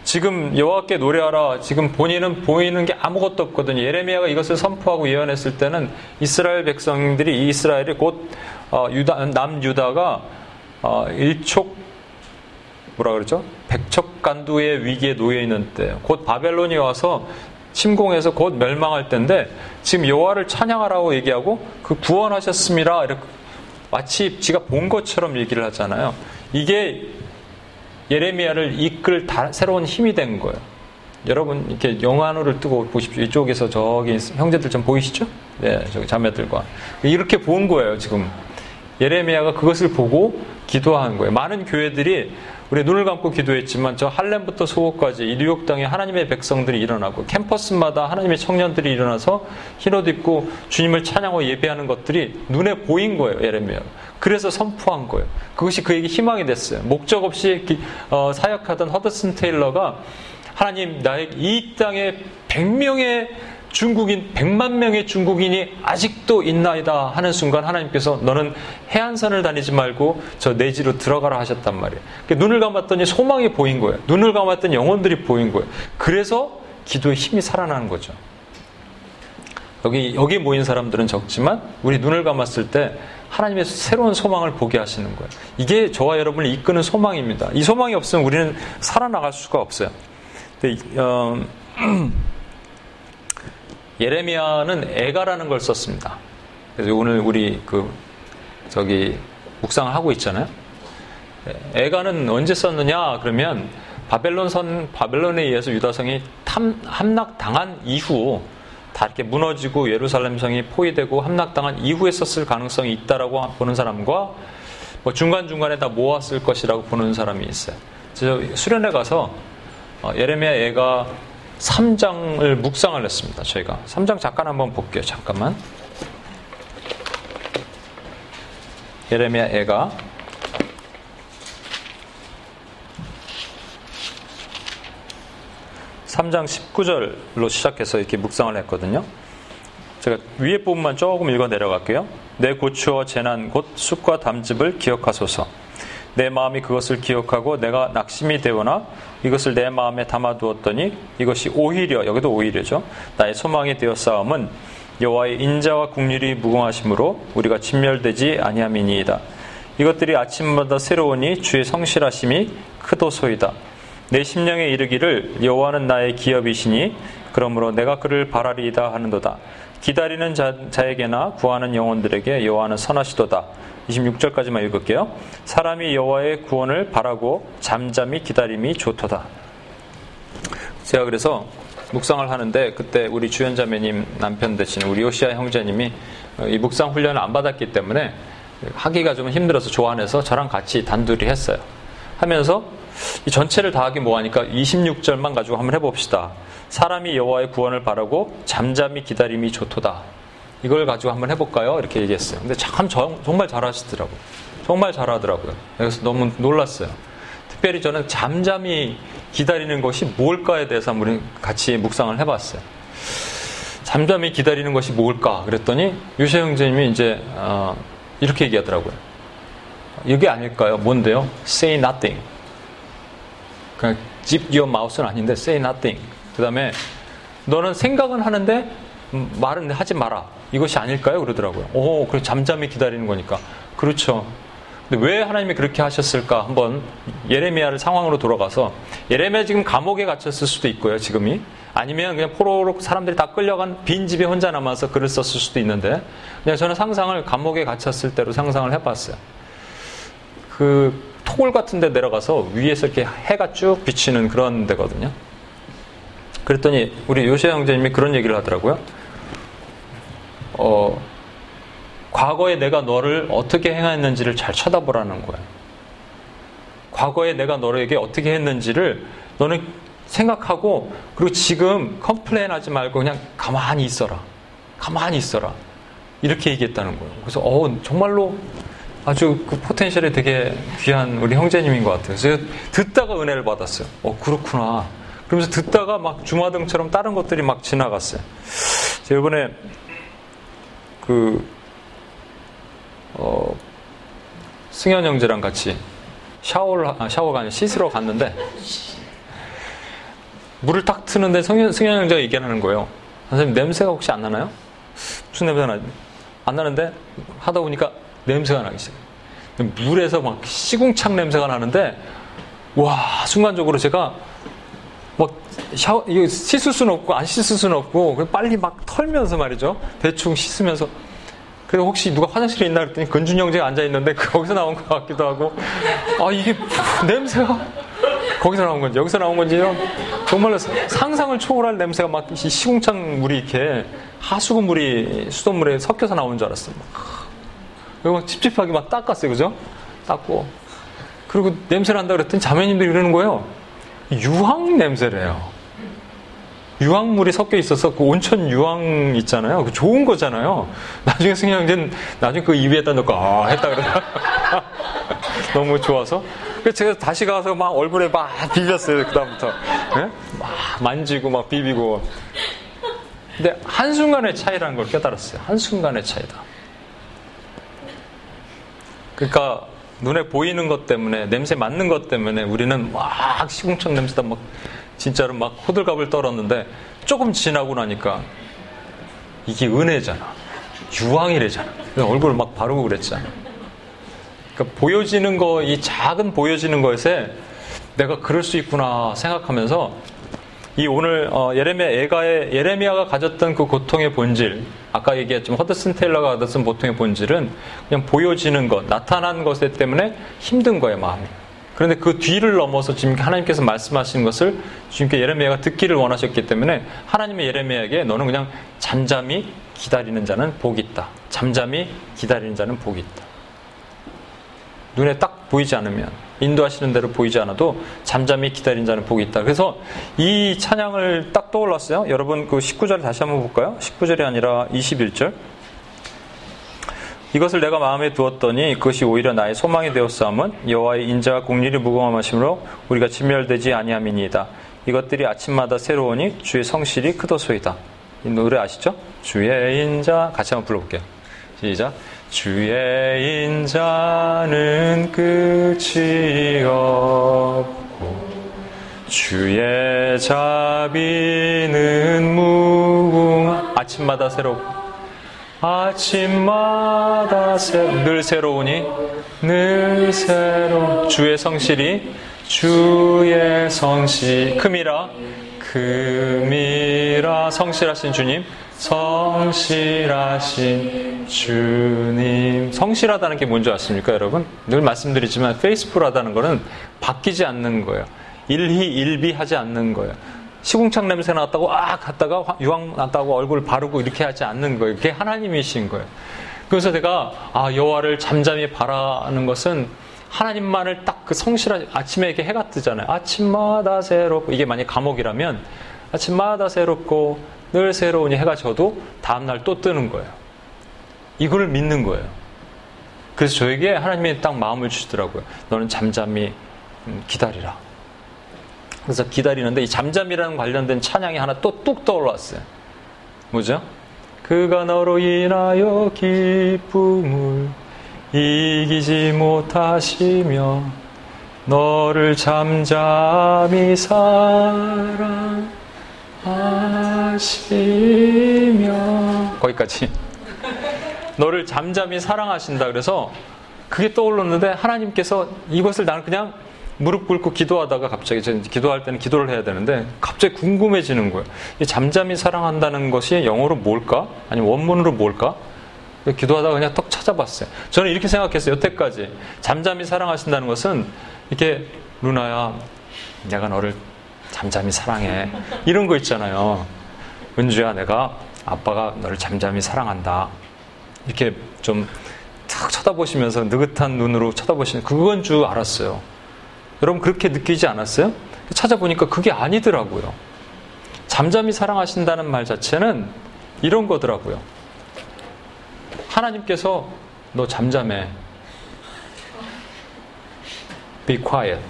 [SPEAKER 3] 지금 여호와께 노래하라. 지금 본인은 보이는 게 아무것도 없거든요. 예레미야가 이것을 선포하고 예언했을 때는 이스라엘 백성들이 이스라엘이 곧 어, 유다, 남 유다가 어, 일촉 뭐라 그러죠? 백척간두의 위기에 놓여 있는 때, 곧 바벨론이 와서 침공해서 곧 멸망할 때인데 지금 여호와를 찬양하라고 얘기하고 그 구원하셨습니다. 이렇게 마치 지가 본 것처럼 얘기를 하잖아요. 이게 예레미야를 이끌 다, 새로운 힘이 된 거예요. 여러분 이렇게 영화노를 뜨고 보십시오. 이쪽에서 저기 형제들 좀 보이시죠? 네, 저기 자매들과 이렇게 본 거예요. 지금 예레미야가 그것을 보고 기도한 거예요. 많은 교회들이 우리 눈을 감고 기도했지만 저 할렘부터 소호까지 이 뉴욕 땅에 하나님의 백성들이 일어나고 캠퍼스마다 하나님의 청년들이 일어나서 흰옷 입고 주님을 찬양하고 예배하는 것들이 눈에 보인 거예요. 예레미야. 그래서 선포한 거예요. 그것이 그에게 희망이 됐어요. 목적 없이 어, 사역하던 허드슨 테일러가 하나님 나의 이 땅에 100명의 중국인 100만 명의 중국인이 아직도 있나이다 하는 순간 하나님께서 너는 해안선을 다니지 말고 저 내지로 들어가라 하셨단 말이에요. 그러니까 눈을 감았더니 소망이 보인 거예요. 눈을 감았더니 영혼들이 보인 거예요. 그래서 기도의 힘이 살아나는 거죠. 여기 여기 모인 사람들은 적지만 우리 눈을 감았을 때 하나님의 새로운 소망을 보게 하시는 거예요. 이게 저와 여러분을 이끄는 소망입니다. 이 소망이 없으면 우리는 살아나갈 수가 없어요. 근데, 어, 예레미야는 애가라는 걸 썼습니다. 그래서 오늘 우리 그 저기 묵상을 하고 있잖아요. 애가는 언제 썼느냐 그러면 바벨론 선 바벨론에 의해서 유다성이 탐, 함락당한 이후 다 이렇게 무너지고 예루살렘 성이 포위되고 함락당한 이후에 썼을 가능성이 있다라고 보는 사람과 뭐 중간 중간에 다 모았을 것이라고 보는 사람이 있어요. 그래서 수련회 가서 어, 예레미야 애가 3장을 묵상을 했습니다. 저희가 3장 잠깐 한번 볼게요. 잠깐만. 예레미야 애가 3장 19절로 시작해서 이렇게 묵상을 했거든요. 제가 위에 부분만 조금 읽어 내려갈게요. 내 고추와 재난 곧 쑥과 담즙을 기억하소서. 내 마음이 그것을 기억하고 내가 낙심이 되거나 이것을 내 마음에 담아두었더니 이것이 오히려 여기도 오히려죠. 나의 소망이 되어 싸움은 여호와의 인자와 국률이 무궁하심으로 우리가 진멸되지 아니함이니이다. 이것들이 아침마다 새로우니 주의 성실하심이 크도소이다. 내 심령에 이르기를 여호와는 나의 기업이시니 그러므로 내가 그를 바라리이다 하는도다. 기다리는 자, 자에게나 구하는 영혼들에게 여호와는 선하시도다. 26절까지만 읽을게요. 사람이 여호와의 구원을 바라고 잠잠히 기다림이 좋도다. 제가 그래서 묵상을 하는데 그때 우리 주연자매님 남편 되신 우리 요시아 형제님이 이 묵상 훈련을 안 받았기 때문에 하기가 좀 힘들어서 조안해서 저랑 같이 단둘이 했어요. 하면서 이 전체를 다 하기 뭐하니까 26절만 가지고 한번 해봅시다. 사람이 여호와의 구원을 바라고 잠잠히 기다림이 좋도다. 이걸 가지고 한번 해볼까요? 이렇게 얘기했어요. 근데 참 정말 잘하시더라고요. 정말 잘하더라고요. 그래서 너무 놀랐어요. 특별히 저는 잠잠히 기다리는 것이 뭘까에 대해서 한번 같이 묵상을 해봤어요. 잠잠히 기다리는 것이 뭘까? 그랬더니 유세 형제님이 이제 어, 이렇게 얘기하더라고요. 이게 아닐까요? 뭔데요? Say nothing. 그냥 zip your mouth는 아닌데 say nothing. 그 다음에 너는 생각은 하는데 말은 하지 마라. 이것이 아닐까요? 그러더라고요. 오, 그래 잠잠히 기다리는 거니까. 그렇죠. 근데 왜 하나님이 그렇게 하셨을까? 한번 예레미야를 상황으로 돌아가서 예레미야 지금 감옥에 갇혔을 수도 있고요. 지금이 아니면 그냥 포로로 사람들이 다 끌려간 빈 집에 혼자 남아서 글을 썼을 수도 있는데 그냥 저는 상상을 감옥에 갇혔을 때로 상상을 해봤어요. 그 토굴 같은 데 내려가서 위에서 이렇게 해가 쭉 비치는 그런 데거든요. 그랬더니 우리 요시아 형제님이 그런 얘기를 하더라고요. 어, 과거에 내가 너를 어떻게 행했는지를 잘 쳐다보라는 거예요. 과거에 내가 너에게 어떻게 했는지를 너는 생각하고 그리고 지금 complain 하지 말고 그냥 가만히 있어라. 가만히 있어라. 이렇게 얘기했다는 거예요. 그래서 어, 정말로 아주 그 potential이 되게 귀한 우리 형제님인 것 같아요. 그래서 듣다가 은혜를 받았어요. 어, 그렇구나. 그러면서 듣다가 막 주마등처럼 다른 것들이 막 지나갔어요. 제가 이번에 그, 어, 승현 형제랑 같이 샤워를, 아, 샤워가 아니라 씻으러 갔는데, 물을 딱 트는데 승현, 승현 형제가 얘기하는 거예요. 선생님, 냄새가 혹시 안 나나요? 무슨 냄새가 나지? 안 나는데, 하다 보니까 냄새가 나기 시작해요. 물에서 막 시궁창 냄새가 나는데, 와, 순간적으로 제가 막 샤워 이거 씻을 수는 없고 안 씻을 수는 없고 빨리 막 털면서 말이죠. 대충 씻으면서 그래서 혹시 누가 화장실에 있나 그랬더니 근준 형제가 앉아 있는데 거기서 나온 것 같기도 하고 아 이게 냄새가 거기서 나온 건지 여기서 나온 건지요. 정말로 상상을 초월할 냄새가 막 시궁창 물이 이렇게 하수구 물이 수돗물에 섞여서 나온 줄 알았어요. 그리고 막 찝찝하게 막 닦았어요, 그죠? 닦고 그리고 냄새 난다 그랬더니 자매님들이 이러는 거예요. 유황 냄새래요. 유황물이 섞여 있어서 그 온천 유황 있잖아요. 그 좋은 거잖아요. 나중에 승희 형제는 나중에 그 입에다 넣고 아 했다 그러다 너무 좋아서 그래서 제가 다시 가서 막 얼굴에 막 비볐어요. 그다음부터 네? 막 만지고 막 비비고 근데 한 순간의 차이라는 걸 깨달았어요. 한 순간의 차이다. 그러니까 눈에 보이는 것 때문에 냄새 맡는 것 때문에 우리는 막 시궁창 냄새다 막 진짜로 막 호들갑을 떨었는데 조금 지나고 나니까 이게 은혜잖아. 유황이래잖아. 얼굴을 막 바르고 그랬잖아. 그러니까 보여지는 거, 이 작은 보여지는 것에 내가 그럴 수 있구나 생각하면서 이 오늘 어, 예레미야 애가의 예레미야가 가졌던 그 고통의 본질, 아까 얘기했지만 허드슨 테일러가 가졌던 보통의 본질은 그냥 보여지는 것, 나타난 것 때문에 힘든 거예요 마음이. 그런데 그 뒤를 넘어서 지금 하나님께서 말씀하신 것을 주님께 예레미야가 듣기를 원하셨기 때문에 하나님의 예레미야에게 너는 그냥 잠잠히 기다리는 자는 복이 있다. 잠잠히 기다리는 자는 복이 있다. 눈에 딱 보이지 않으면 인도하시는 대로 보이지 않아도 잠잠히 기다린 자는 복이 있다. 그래서 이 찬양을 딱 떠올랐어요. 여러분 그 19절 다시 한번 볼까요? 19절이 아니라 21절. 이것을 내가 마음에 두었더니 그것이 오히려 나의 소망이 되었사함은 여호와의 인자와 공률이 무궁함하심으로 우리가 진멸되지 아니함이니이다. 이것들이 아침마다 새로우니 주의 성실이 크도소이다. 이 노래 아시죠? 주의 인자 같이 한번 불러볼게요. 시작. 주의 인자는 끝이 없고 주의 자비는 무궁 아침마다 새롭고 아침마다 새, 늘 새로우니 늘 새로 주의 성실이 주의 성실 금이라 금이라 성실하신 주님 성실하신 주님 성실하다는 게 뭔지 아십니까 여러분? 늘 말씀드리지만 페이스풀하다는 것은 바뀌지 않는 거예요 일희 일비하지 않는 거예요 시궁창 냄새 났다고 아 갔다가 유황 났다고 얼굴 바르고 이렇게 하지 않는 거예요. 그게 하나님이신 거예요. 그래서 내가 아 여호와를 잠잠히 바라는 것은 하나님만을 딱 그 성실한 아침에 이렇게 해가 뜨잖아요. 아침마다 새롭고 이게 만약 감옥이라면 아침마다 새롭고 늘 새로우니 해가 져도 다음날 또 뜨는 거예요. 이거를 믿는 거예요. 그래서 저에게 하나님이 딱 마음을 주시더라고요. 너는 잠잠히 음, 기다리라. 그래서 기다리는데 이 잠잠이라는 관련된 찬양이 하나 또 뚝 떠올랐어요. 뭐죠? 그가 너로 인하여 기쁨을 이기지 못하시며 너를 잠잠히 사랑하 거기까지 너를 잠잠히 사랑하신다 그래서 그게 떠올랐는데 하나님께서 이것을 나는 그냥 무릎 꿇고 기도하다가 갑자기 기도할 때는 기도를 해야 되는데 갑자기 궁금해지는 거예요. 잠잠히 사랑한다는 것이 영어로 뭘까? 아니면 원문으로 뭘까? 기도하다가 그냥 떡 찾아봤어요. 저는 이렇게 생각했어요. 여태까지 잠잠히 사랑하신다는 것은 이렇게 누나야, 내가 너를 잠잠히 사랑해. 이런 거 있잖아요. 은주야, 내가 아빠가 너를 잠잠히 사랑한다. 이렇게 좀 탁 쳐다보시면서 느긋한 눈으로 쳐다보시는 그건 줄 알았어요. 여러분 그렇게 느끼지 않았어요? 찾아보니까 그게 아니더라고요. 잠잠히 사랑하신다는 말 자체는 이런 거더라고요. 하나님께서 너 잠잠해. Be quiet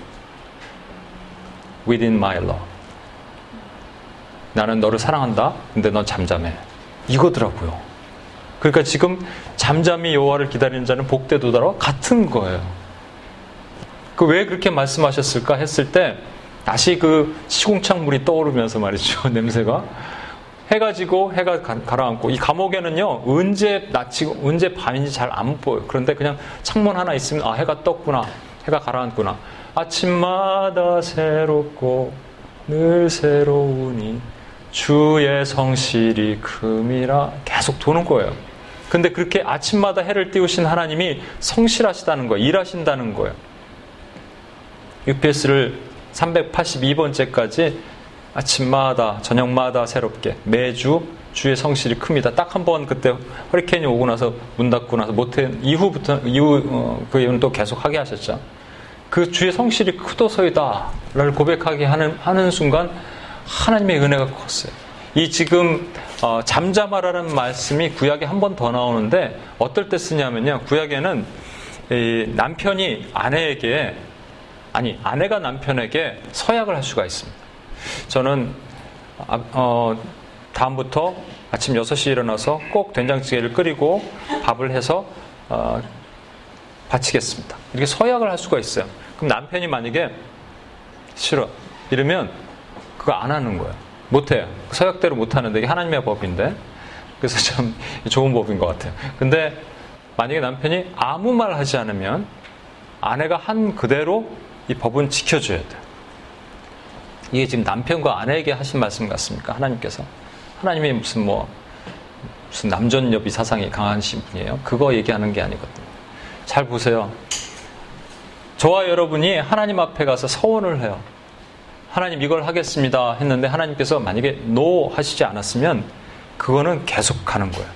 [SPEAKER 3] within my law. 나는 너를 사랑한다. 근데 넌 잠잠해. 이거더라고요. 그러니까 지금 잠잠히 여호와를 기다리는 자는 복되도다와 같은 거예요. 그 왜 그렇게 말씀하셨을까 했을 때 다시 그 시궁창 물이 떠오르면서 말이죠. 냄새가. 해가 지고 해가 가라앉고 이 감옥에는요 언제 낮이고 언제 밤인지 잘 안 보여요. 그런데 그냥 창문 하나 있으면 아 해가 떴구나 해가 가라앉구나 아침마다 새롭고 늘 새로우니 주의 성실이 금이라 계속 도는 거예요. 근데 그렇게 아침마다 해를 띄우신 하나님이 성실하시다는 거예요. 일하신다는 거예요. UPS를 382번째까지 아침마다 저녁마다 새롭게 매주 주의 성실이 큽니다. 딱 한 번 그때 허리케인이 오고 나서 문 닫고 나서 못해 이후부터 이후 어, 그 이후는 또 계속 하게 하셨죠. 그 주의 성실이 크도서이다를 고백하게 하는 하는 순간 하나님의 은혜가 컸어요. 이 지금 어, 잠잠하라는 말씀이 구약에 한 번 더 나오는데 어떨 때 쓰냐면요. 구약에는 남편이 아내에게 아니 아내가 남편에게 서약을 할 수가 있습니다. 저는 아, 어, 다음부터 아침 6시에 일어나서 꼭 된장찌개를 끓이고 밥을 해서 어, 바치겠습니다. 이렇게 서약을 할 수가 있어요. 그럼 남편이 만약에 싫어 이러면 그거 안 하는 거예요. 못해요. 서약대로 못하는데 이게 하나님의 법인데 그래서 참 좋은 법인 것 같아요. 근데 만약에 남편이 아무 말 하지 않으면 아내가 한 그대로 이 법은 지켜줘야 돼요. 이게 지금 남편과 아내에게 하신 말씀 같습니까? 하나님께서. 하나님이 무슨 뭐, 무슨 남존여비 사상이 강하신 분이에요. 그거 얘기하는 게 아니거든요. 잘 보세요. 저와 여러분이 하나님 앞에 가서 서원을 해요. 하나님 이걸 하겠습니다 했는데 하나님께서 만약에 no 하시지 않았으면 그거는 계속 가는 거예요.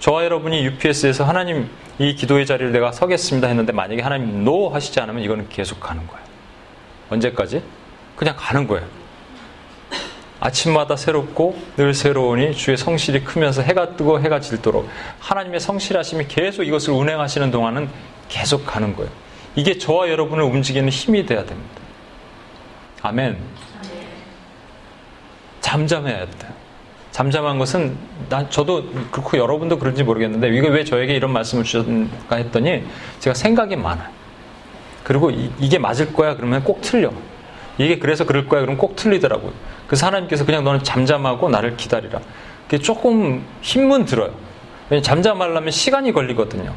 [SPEAKER 3] 저와 여러분이 UPS에서 하나님 이 기도의 자리를 내가 서겠습니다 했는데 만약에 하나님 no 하시지 않으면 이거는 계속 가는 거예요. 언제까지? 그냥 가는 거예요. 아침마다 새롭고 늘 새로우니 주의 성실이 크면서 해가 뜨고 해가 질도록 하나님의 성실하심이 계속 이것을 운행하시는 동안은 계속 가는 거예요. 이게 저와 여러분을 움직이는 힘이 돼야 됩니다. 아멘. 잠잠해야 돼요. 잠잠한 것은 난 저도 그렇고 여러분도 그런지 모르겠는데 이게 왜 저에게 이런 말씀을 주셨나 했더니 제가 생각이 많아요. 그리고 이, 게 맞을 거야 그러면 꼭 틀려. 이게 그래서 그럴 거야 그러면 꼭 틀리더라고요. 그래서 하나님께서 그냥 너는 잠잠하고 나를 기다리라. 그게 조금 힘은 들어요. 왜냐면 잠잠하려면 시간이 걸리거든요.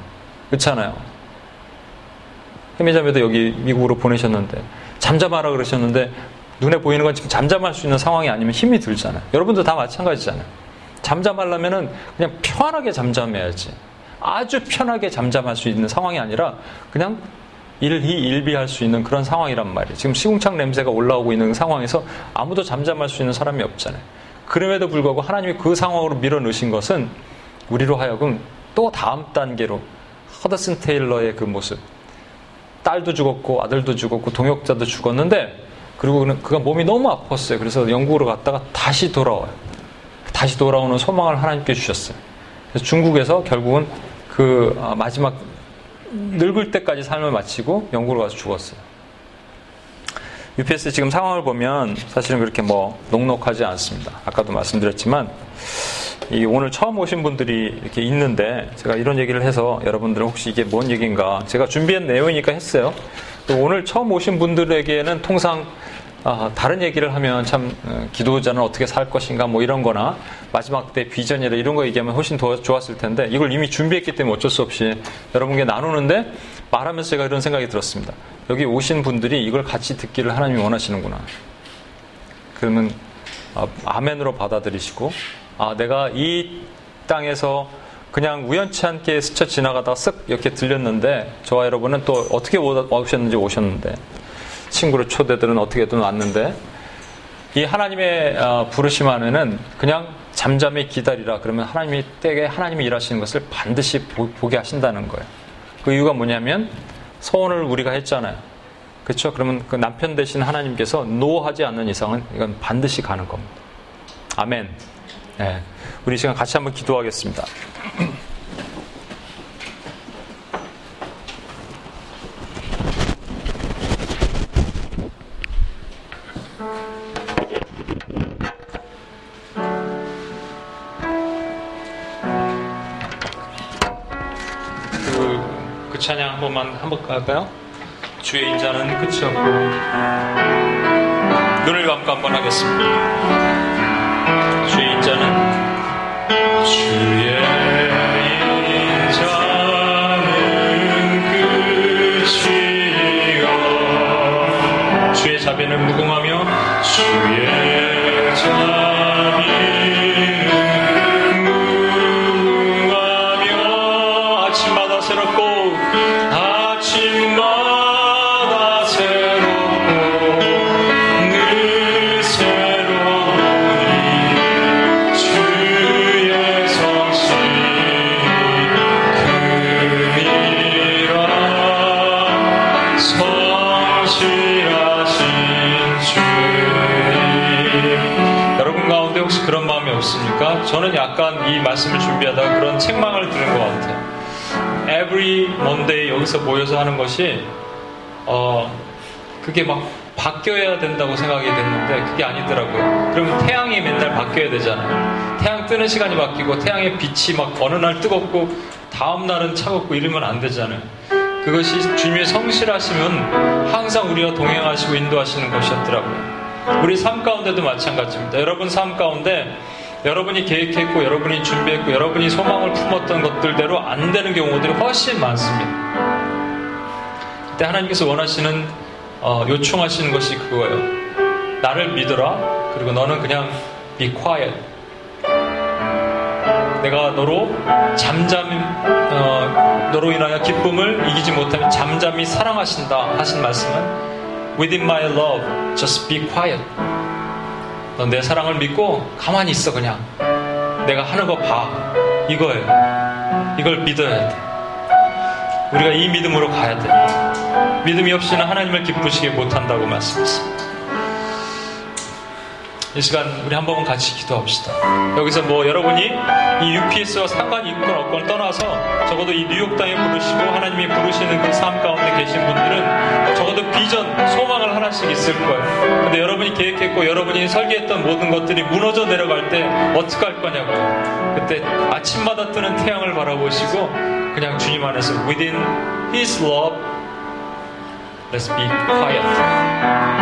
[SPEAKER 3] 그렇잖아요. 해미자매도 여기 미국으로 보내셨는데 잠잠하라 그러셨는데 눈에 보이는 건 지금 잠잠할 수 있는 상황이 아니면 힘이 들잖아요. 여러분도 다 마찬가지잖아요. 잠잠하려면은 그냥 편하게 잠잠해야지. 아주 편하게 잠잠할 수 있는 상황이 아니라 그냥 일희일비할 수 있는 그런 상황이란 말이에요. 지금 시궁창 냄새가 올라오고 있는 상황에서 아무도 잠잠할 수 있는 사람이 없잖아요. 그럼에도 불구하고 하나님이 그 상황으로 밀어넣으신 것은 우리로 하여금 또 다음 단계로 허더슨 테일러의 그 모습. 딸도 죽었고 아들도 죽었고 동역자도 죽었는데 그리고 그가 몸이 너무 아팠어요. 그래서 영국으로 갔다가 다시 돌아와요. 다시 돌아오는 소망을 하나님께 주셨어요. 그래서 중국에서 결국은 그 아, 마지막 늙을 때까지 삶을 마치고 영국으로 가서 죽었어요. UPS 지금 상황을 보면 사실은 그렇게 뭐 녹록하지 않습니다. 아까도 말씀드렸지만 오늘 처음 오신 분들이 이렇게 있는데 제가 이런 얘기를 해서 여러분들은 혹시 이게 뭔 얘기인가 제가 준비한 내용이니까 했어요. 오늘 처음 오신 분들에게는 통상 아, 다른 얘기를 하면 참 어, 기도자는 어떻게 살 것인가 뭐 이런 거나 마지막 때 비전이라 이런 거 얘기하면 훨씬 더 좋았을 텐데 이걸 이미 준비했기 때문에 어쩔 수 없이 여러분께 나누는데 말하면서 제가 이런 생각이 들었습니다. 여기 오신 분들이 이걸 같이 듣기를 하나님이 원하시는구나. 그러면 아, 아멘으로 받아들이시고 아 내가 이 땅에서 그냥 우연치 않게 스쳐 지나가다가 쓱 이렇게 들렸는데 저와 여러분은 또 어떻게 오셨는지 오셨는데 친구를 초대들은 어떻게든 왔는데 이 하나님의 어, 부르심 안에는 그냥 잠잠히 기다리라 그러면 하나님이 때에 하나님이 일하시는 것을 반드시 보, 게 하신다는 거예요. 그 이유가 뭐냐면 소원을 우리가 했잖아요. 그렇죠? 그러면 그 남편 대신 하나님께서 노하지 않는 이상은 이건 반드시 가는 겁니다. 아멘. 네. 우리 시간 같이 한번 기도하겠습니다. 번만 한번 할까요? 주의 인자는 끝이 없고 눈을 감고 한번 하겠습니다. 주의 인자는 주의 주의 자비는 무궁하며 저는 이 말씀을 준비하다가 그런 책망을 들은 것 같아요. Every Monday 여기서 모여서 하는 것이 어 그게 막 바뀌어야 된다고 생각이 됐는데 그게 아니더라고요. 그러면 태양이 맨날 바뀌어야 되잖아요. 태양 뜨는 시간이 바뀌고 태양의 빛이 막 어느 날 뜨겁고 다음 날은 차갑고 이러면 안 되잖아요. 그것이 주님의 성실하시면 항상 우리와 동행하시고 인도하시는 것이었더라고요. 우리 삶 가운데도 마찬가지입니다. 여러분 삶 가운데 여러분이 계획했고 여러분이 준비했고 여러분이 소망을 품었던 것들대로 안 되는 경우들이 훨씬 많습니다. 그때 하나님께서 원하시는 어, 요청하시는 것이 그거예요. 나를 믿어라. 그리고 너는 그냥 be quiet. 내가 너로 잠잠 어, 너로 인하여 기쁨을 이기지 못하면 잠잠히 사랑하신다 하신 말씀은 within my love just be quiet. 넌내 사랑을 믿고 가만히 있어 그냥. 내가 하는 거 봐. 이거예요. 이걸 믿어야 돼. 우리가 이 믿음으로 가야 돼. 믿음이 없이는 하나님을 기쁘시게 못한다고 말씀했습니다. 이 시간 우리 한 번은 같이 기도합시다. 여기서 뭐 여러분이 이 UPS와 상관이 있건 없건 떠나서 적어도 이 뉴욕 땅에 부르시고 하나님이 부르시는 그 삶 가운데 계신 분들은 적어도 비전, 소망을 하나씩 있을 거예요. 근데 여러분이 계획했고 여러분이 설계했던 모든 것들이 무너져 내려갈 때 어떻게 할 거냐고요. 그때 아침마다 뜨는 태양을 바라보시고 그냥 주님 안에서 within His love let's be quiet.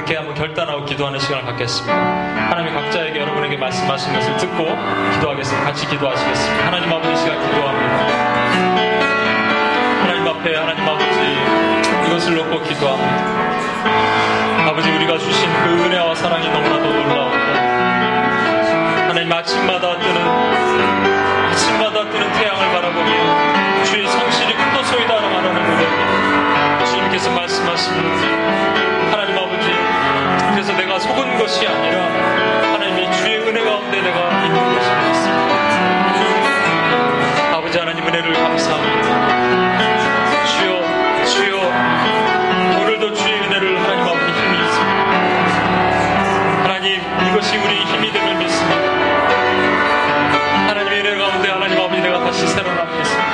[SPEAKER 3] 그렇게 한번 결단하고 기도하는 시간을 갖겠습니다. 하나님이 각자에게 여러분에게 말씀하신 것을 듣고 기도하겠습니다. 같이 기도하시겠습니다. 하나님 아버지 시간 기도합니다. 하나님 앞에 하나님 아버지 이것을 놓고 기도합니다. 아버지 우리가 주신 그 은혜와 사랑이 너무나도 놀라운다. 하나님 아침마다 뜨는 아침마다 뜨는 태양을 바라보며 주의 성실이 크도소이다라고 말하는 우리에게 주님께서 말씀하십니다. 속은 것이 아니라 하나님의 주의 은혜 가운데 내가 있는 것을 믿습니다. 아버지 하나님 은혜를 감사합니다. 주여, 주여, 오늘도 주의 은혜를 하나님 아버지 힘이 있습니다. 하나님, 이것이 우리의 힘이 됨을 믿습니다. 하나님의 은혜 가운데 하나님 아버지 내가 다시 새로 남겠습니다.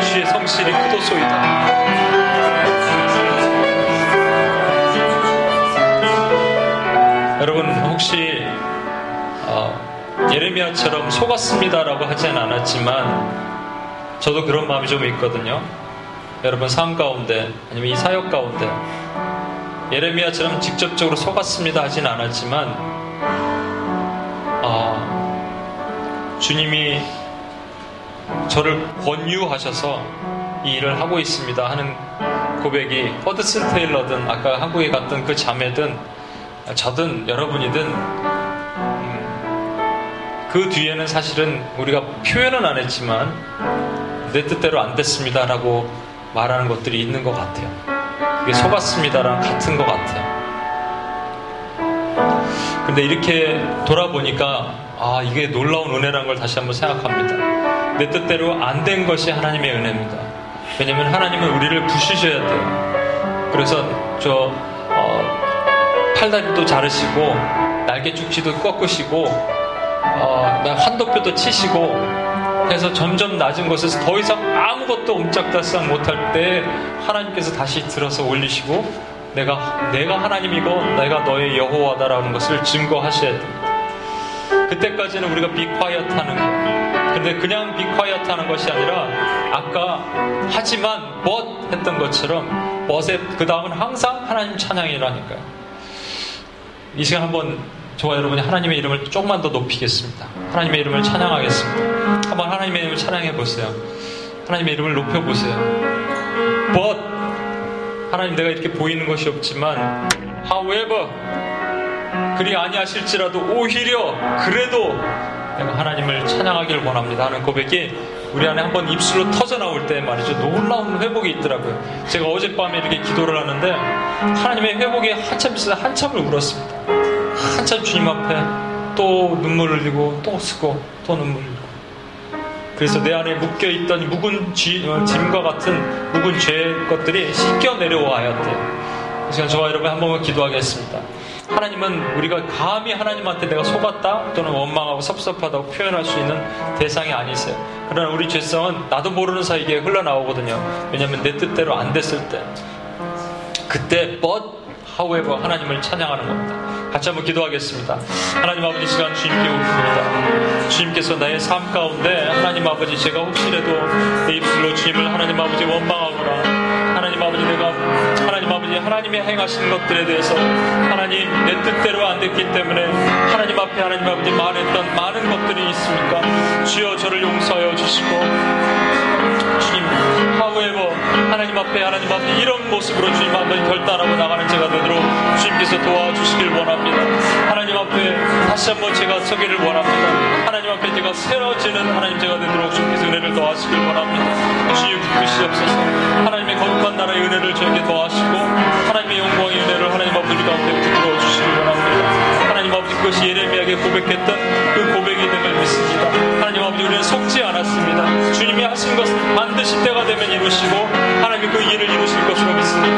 [SPEAKER 3] 주의 성실이 크도소이다. 예레미야처럼 속았습니다라고 하지는 않았지만 저도 그런 마음이 좀 있거든요. 여러분 삶 가운데 아니면 이 사역 가운데 예레미야처럼 직접적으로 속았습니다 하진 않았지만 어, 주님이 저를 권유하셔서 이 일을 하고 있습니다 하는 고백이 허드슨 테일러든 아까 한국에 갔던 그 자매든 저든 여러분이든 음, 그 뒤에는 사실은 우리가 표현은 안 했지만 내 뜻대로 안 됐습니다라고 말하는 것들이 있는 것 같아요. 그게 속았습니다랑 같은 것 같아요. 근데 이렇게 돌아보니까 아 이게 놀라운 은혜라는 걸 다시 한번 생각합니다. 내 뜻대로 안 된 것이 하나님의 은혜입니다. 왜냐하면 하나님은 우리를 부시셔야 돼요. 그래서 저 팔다리도 자르시고 날개 축지도 꺾으시고 어, 환도표도 치시고 해서 점점 낮은 곳에서 더 이상 아무것도 옴짝달싹 못할 때 하나님께서 다시 들어서 올리시고 내가 내가 하나님이고 내가 너의 여호와다라는 것을 증거하셔야 됩니다. 그때까지는 우리가 비콰이엇 하는 거. 근데 그냥 비콰이엇 하는 것이 아니라 아까 하지만 but 했던 것처럼 but의 그 다음은 항상 하나님 찬양이라니까요. 이 시간 한번 저와 여러분이 하나님의 이름을 조금만 더 높이겠습니다. 하나님의 이름을 찬양하겠습니다. 한번 하나님의 이름을 찬양해 보세요. 하나님의 이름을 높여 보세요. But 하나님 내가 이렇게 보이는 것이 없지만 however 그리 아니하실지라도 오히려 그래도 내가 하나님을 찬양하기를 원합니다 하는 고백이 우리 안에 한번 입술로 터져 나올 때 말이죠 놀라운 회복이 있더라고요. 제가 어젯밤에 이렇게 기도를 하는데 하나님의 회복이 한참 있어서 한참을 울었습니다. 한참 주님 앞에 또 눈물을 흘리고 또 쓰고 또 눈물을 흘리고 그래서 내 안에 묶여 있던 묵은 어, 짐과 같은 묵은 죄 것들이 씻겨 내려와야 돼요. 그래서 저와 여러분 한 번만 기도하겠습니다. 하나님은 우리가 감히 하나님한테 내가 속았다 또는 원망하고 섭섭하다고 표현할 수 있는 대상이 아니세요. 그러나 우리 죄성은 나도 모르는 사이에 흘러나오거든요. 왜냐하면 내 뜻대로 안 됐을 때 그때 but however 하나님을 찬양하는 겁니다. 같이 한번 기도하겠습니다. 하나님 아버지 시간 주님께 옵니다. 주님께서 나의 삶 가운데 하나님 아버지 제가 혹시라도 내 입술로 주님을 하나님 아버지 원망하거나 하나님 아버지 내가 하나님 아버지 하나님의 행하신 것들에 대해서 하나님 내 뜻대로 안 됐기 때문에 하나님 앞에 하나님 아버지 말했던 많은 것들이 있습니까? 주여 저를 용서하여 주시고 주님 하우에버 하나님 앞에 하나님 앞에 이런 모습으로 주님 앞에 결단하고 나가는 제가 되도록 주님께서 도와주시길 원합니다. 하나님 앞에 다시 한번 제가 서기를 원합니다. 하나님 앞에 제가 세워지는 하나님 제가 되도록 주님께서 은혜를 더하시길 원합니다. 주님 부으시옵소서 하나님의 거룩한 나라의 은혜를 저에게 더하시고 하나님의 영광의 은혜를 하나님 아버지 가운데 부풀어 주시길 원합니다. 하나님 아버지 그것이 예레미야에게 고백했던 그 고백이 됨을 믿습니다. 하나님 아버지 우리는 속지 않았습니다. 주님이 하신 것은 반드시 때가 되면 이루시고 하나님이 그 일을 이루실 것으로 믿습니다.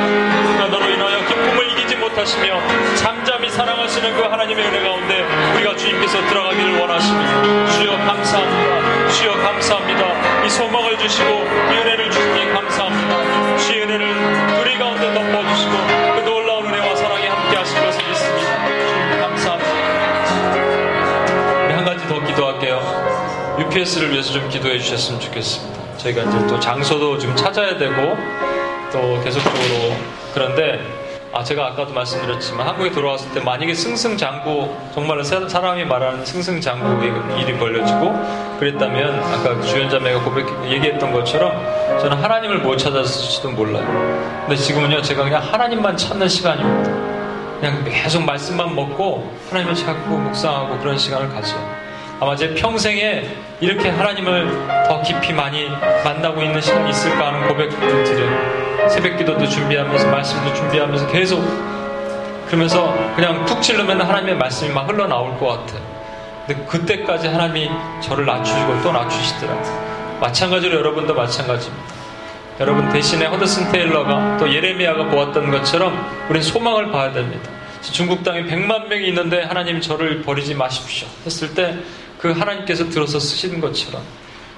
[SPEAKER 3] 그러나 너로 인하여 기쁨을 이기지 못하시며 잠잠히 사랑하시는 그 하나님의 은혜 가운데 우리가 주님께서 들어가기를 원하십니다. 주여 감사합니다. 주여 감사합니다. 이 소망을 주시고 이 은혜를 주시니 감사합니다. 주의 은혜를 우리 가운데 덮어주시고 UPS를 위해서 좀 기도해 주셨으면 좋겠습니다. 저희가 이제 또 장소도 좀 찾아야 되고 또 계속적으로 그런데 아 제가 아까도 말씀드렸지만 한국에 돌아왔을 때 만약에 승승장구 정말 사람이 말하는 승승장구 일이 벌려지고 그랬다면 아까 주연자매가 고백 얘기했던 것처럼 저는 하나님을 못 찾았을지도 몰라요. 근데 지금은요 제가 그냥 하나님만 찾는 시간입니다. 그냥 계속 말씀만 먹고 하나님을 찾고 묵상하고 그런 시간을 가져요. 아마 제 평생에 이렇게 하나님을 더 깊이 많이 만나고 있는 시간이 있을까 하는 고백을 드려요. 새벽 기도도 준비하면서 말씀도 준비하면서 계속 그러면서 그냥 툭 찔르면 하나님의 말씀이 막 흘러나올 것 같아요. 근데 그때까지 하나님이 저를 낮추시고 또 낮추시더라고요. 마찬가지로 여러분도 마찬가지입니다. 여러분 대신에 허드슨 테일러가 또 예레미야가 보았던 것처럼 우리는 소망을 봐야 됩니다. 중국 땅에 100만 명이 있는데 하나님 저를 버리지 마십시오 했을 때 그 하나님께서 들어서 쓰시는 것처럼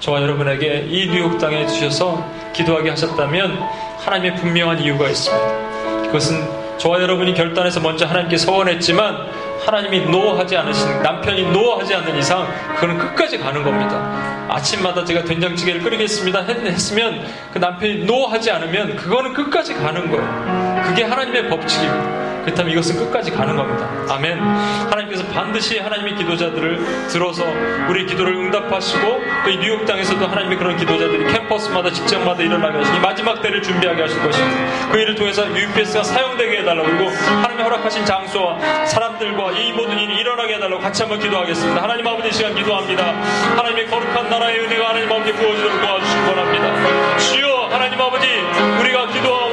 [SPEAKER 3] 저와 여러분에게 이 뉴욕 땅에 주셔서 기도하게 하셨다면 하나님의 분명한 이유가 있습니다. 그것은 저와 여러분이 결단해서 먼저 하나님께 서원했지만 하나님이 노하지 않으신 남편이 노하지 않는 이상 그거는 끝까지 가는 겁니다. 아침마다 제가 된장찌개를 끓이겠습니다 했 으면 그 남편이 노하지 않으면 그거는 끝까지 가는 거예요. 그게 하나님의 법칙입니다. 그렇다면 이것은 끝까지 가는 겁니다. 아멘. 하나님께서 반드시 하나님의 기도자들을 들어서 우리의 기도를 응답하시고 또이 뉴욕 땅에서도 하나님의 그런 기도자들이 캠퍼스마다 직장마다 일어나게 하시니 마지막 때를 준비하게 하실 것입니다. 그 일을 통해서 UPS가 사용되게 해달라고 그리고 하나님의 허락하신 장소와 사람들과 이 모든 일이 일어나게 해달라고 같이 한번 기도하겠습니다. 하나님 아버지 시간 기도합니다. 하나님의 거룩한 나라의 은혜가 하나님 아버지 부어지도록 도와주시기 원합니다. 주여 하나님 아버지 우리가 기도하오니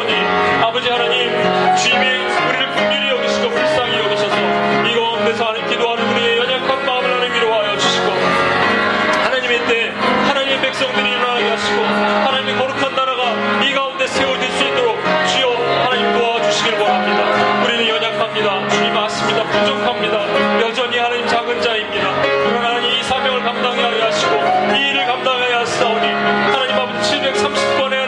[SPEAKER 3] 아버지 하나님 주님이 우리를 긍휼히 여기시고 불쌍히 여기셔서 이 가운데서 하는 기도하는 우리의 연약한 마음을 하나님 위로하여 주시고 하나님의 때 하나님의 백성들이 일어나게 하시고 하나님의 거룩한 나라가 이 가운데 세워질 수 있도록 주여 하나님 도와주시길 원합니다. 우리는 연약합니다. 주님 아십니다. 부족합니다. 여전히 하나님 작은 자입니다. 그러나 하나님 이 사명을 감당하여 하시고 이 일을 감당하여 하시다오니 하나님 아버지 730번에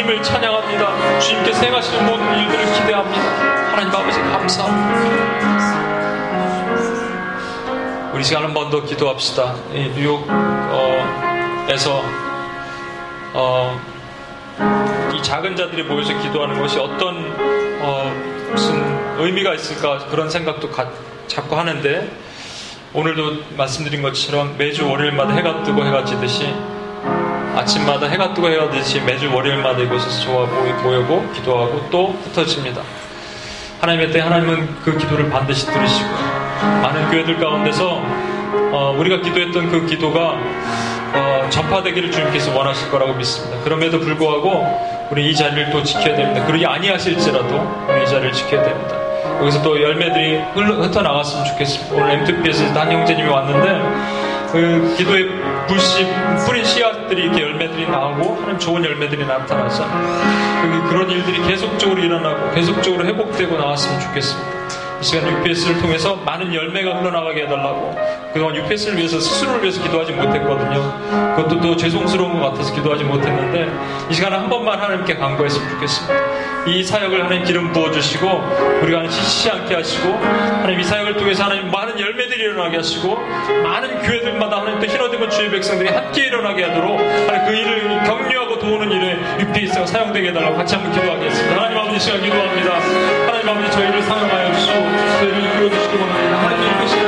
[SPEAKER 3] 주님을 찬양합니다. 주님께서 행하시는 모든 일들을 기대합니다. 하나님 아버지 감사합니다. 우리 시간 한 번 더 기도합시다. 이 뉴욕에서 어, 이 작은 자들이 모여서 기도하는 것이 어떤 어, 무슨 의미가 있을까 그런 생각도 가, 자꾸 하는데 오늘도 말씀드린 것처럼 매주 월요일마다 해가 뜨고 해가 지듯이 아침마다 해가 뜨고 해가 지듯이 매주 월요일마다 이곳에서 저와 모여고 기도하고 또 흩어집니다. 하나님의 때 하나님은 그 기도를 반드시 들으시고요. 많은 교회들 가운데서 어, 우리가 기도했던 그 기도가 어, 전파되기를 주님께서 원하실 거라고 믿습니다. 그럼에도 불구하고 우리 이 자리를 또 지켜야 됩니다. 그러기 아니하실지라도 우리 이 자리를 지켜야 됩니다. 여기서 또 열매들이 흩어나갔으면 좋겠습니다. 오늘 MTP에서 단 형제님이 왔는데 그 기도의 불씨 뿌린 씨앗들이 이렇게 열매들이 나오고 하나님 좋은 열매들이 나타나서 그런 일들이 계속적으로 일어나고 계속적으로 회복되고 나왔으면 좋겠습니다. 이 시간 UPS를 통해서 많은 열매가 흘러나가게 해달라고 그동안 UPS를 위해서 스스로를 위해서 기도하지 못했거든요. 그것도 또 죄송스러운 것 같아서 기도하지 못했는데 이 시간에 한 번만 하나님께 간구했으면 좋겠습니다. 이 사역을 하나님 기름 부어주시고 우리가 지치지 않게 하시고 하나님 이 사역을 통해서 하나님 많은 열매들이 일어나게 하시고 많은 교회들마다 하나님 또 흰어드은 주의 백성들이 함께 일어나게 하도록 하나님 그 일을 격려하고 도우는 일에 UPS가 사용되게 해달라고 같이 한번 기도하겠습니다. 하나님 아버지 시간 기도합니다. 하나님 아버지 저희를 사용하여 주시고 저희를 이끌어 주시기 원합니다. 하나님 그시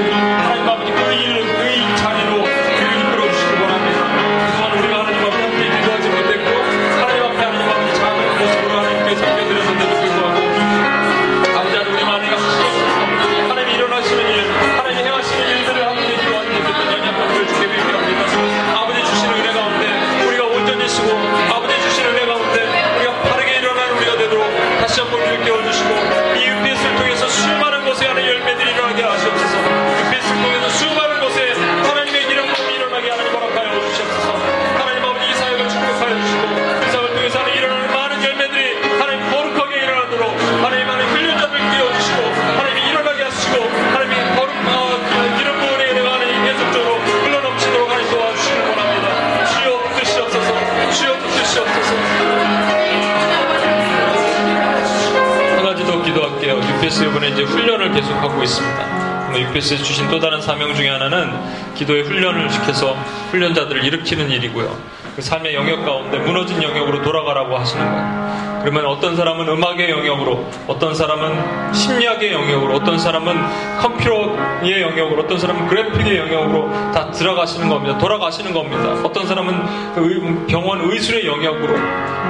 [SPEAKER 3] 계속하고 있습니다. UPS에 주신 또 다른 사명 중에 하나는 기도의 훈련을 시켜서 훈련자들을 일으키는 일이고요. 그 삶의 영역 가운데 무너진 영역으로 돌아가라고 하시는 거예요. 그러면 어떤 사람은 음악의 영역으로, 어떤 사람은 심리학의 영역으로, 어떤 사람은 컴퓨터의 영역으로, 어떤 사람은 그래픽의 영역으로 다 들어가시는 겁니다. 돌아가시는 겁니다. 어떤 사람은 그 병원 의술의 영역으로.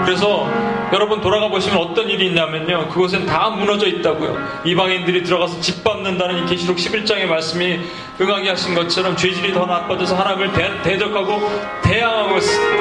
[SPEAKER 3] 그래서 여러분 돌아가 보시면 어떤 일이 있냐면요. 그곳엔 다 무너져 있다고요. 이방인들이 들어가서 짓밟는다는 이 계시록 11장의 말씀이 응하게 하신 것처럼 죄질이 더 나빠져서 하나님을 대, 적하고 대항하고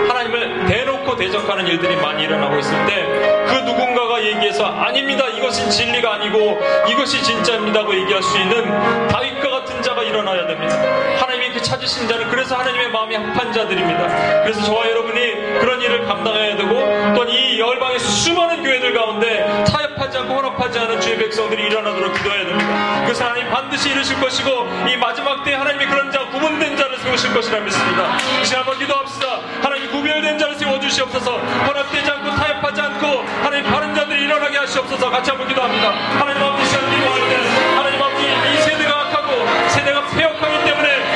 [SPEAKER 3] 하나님을 대놓고 대적하는 일들이 많이 일어나고 있을 때 그 누군가가 얘기해서 아닙니다. 이것은 진리가 아니고 이것이 진짜입니다고 얘기할 수 있는 다윗과 같은 자가 일어나야 됩니다. 하나님 이그 찾으신 자는 그래서 하나님의 마음이 합한 자들입니다. 그래서 저와 여러분이 그런 일을 감당해야 되고 또한 이 열방의 수많은 교회들 가운데 타협하지 않고 혼합하지 않은 주의 백성들이 일어나도록 기도해야 됩니다. 그래서 하나님 반드시 이루실 것이고 이 마지막 때에 하나님이 그런 자 구분된 자를 세우실 것이라 믿습니다. 이제 한번 기도합시다. 하나님 구별된 자를 세워주시옵소서 혼합되지 않고 타협하지 않고 하나님 바른 자들이 일어나게 하시옵소서 같이 한번 기도합니다. 하나님 아버지 시간 기도할 때 하나님 아버지 이 세대가 악하고 세대가 폐역하기 때문에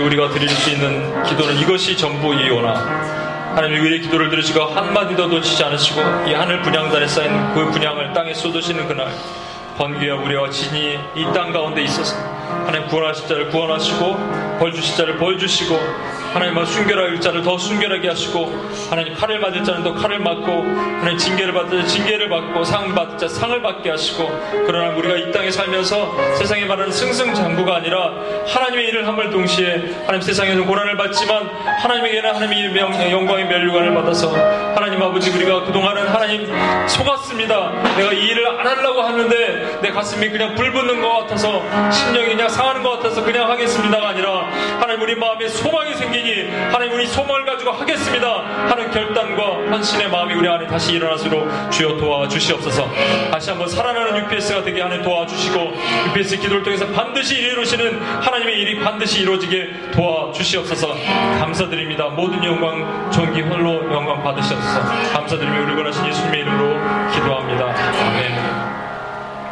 [SPEAKER 3] 아버지 우리가 드릴 수 있는 기도는 이것이 전부이오나. 하나님 우리의 기도를 들으시고 한마디도 놓치지 않으시고 이 하늘 분양단에 쌓인 그 분양을 땅에 쏟으시는 그날 번개와 우레와 진이 이 땅 가운데 있어서 하나님 구원하실 자를 구원하시고 벌 주실 자를 벌 주시고 하나님 순결할 자를 더 순결하게 하시고 하나님 칼을 맞을 자는 더 칼을 맞고 하나님 징계를 받을 자 징계를 받고 상을 받을 자 상을 받게 하시고 그러나 우리가 이 땅에 살면서 세상에 말하는 승승장구가 아니라 하나님의 일을 함을 동시에 하나님 세상에서 고난을 받지만 하나님에게는 하나님의 명- 영광의 멸류관을 받아서 하나님 아버지 우리가 그동안은 하나님 속았습니다. 내가 이 일을 안 하려고 하는데 내 가슴이 그냥 불붙는 것 같아서 심령이 그냥 상하는 것 같아서 그냥 하겠습니다가 아니라 하나님 우리 마음에 소망이 생기 니 하나님 우리 소망을 가지고 하겠습니다 하는 결단과 헌신의 마음이 우리 안에 다시 일어나도록 주여 도와주시옵소서. 다시 한번 살아나는 UPS가 되게 하나님 도와주시고 UPS 기도를 통해서 반드시 이루시는 하나님의 일이 반드시 이루어지게 도와주시옵소서. 감사드립니다. 모든 영광 존귀 홀로 영광 받으시옵소서. 감사드리며 우리 원하신 예수님의 이름으로 기도합니다. 아멘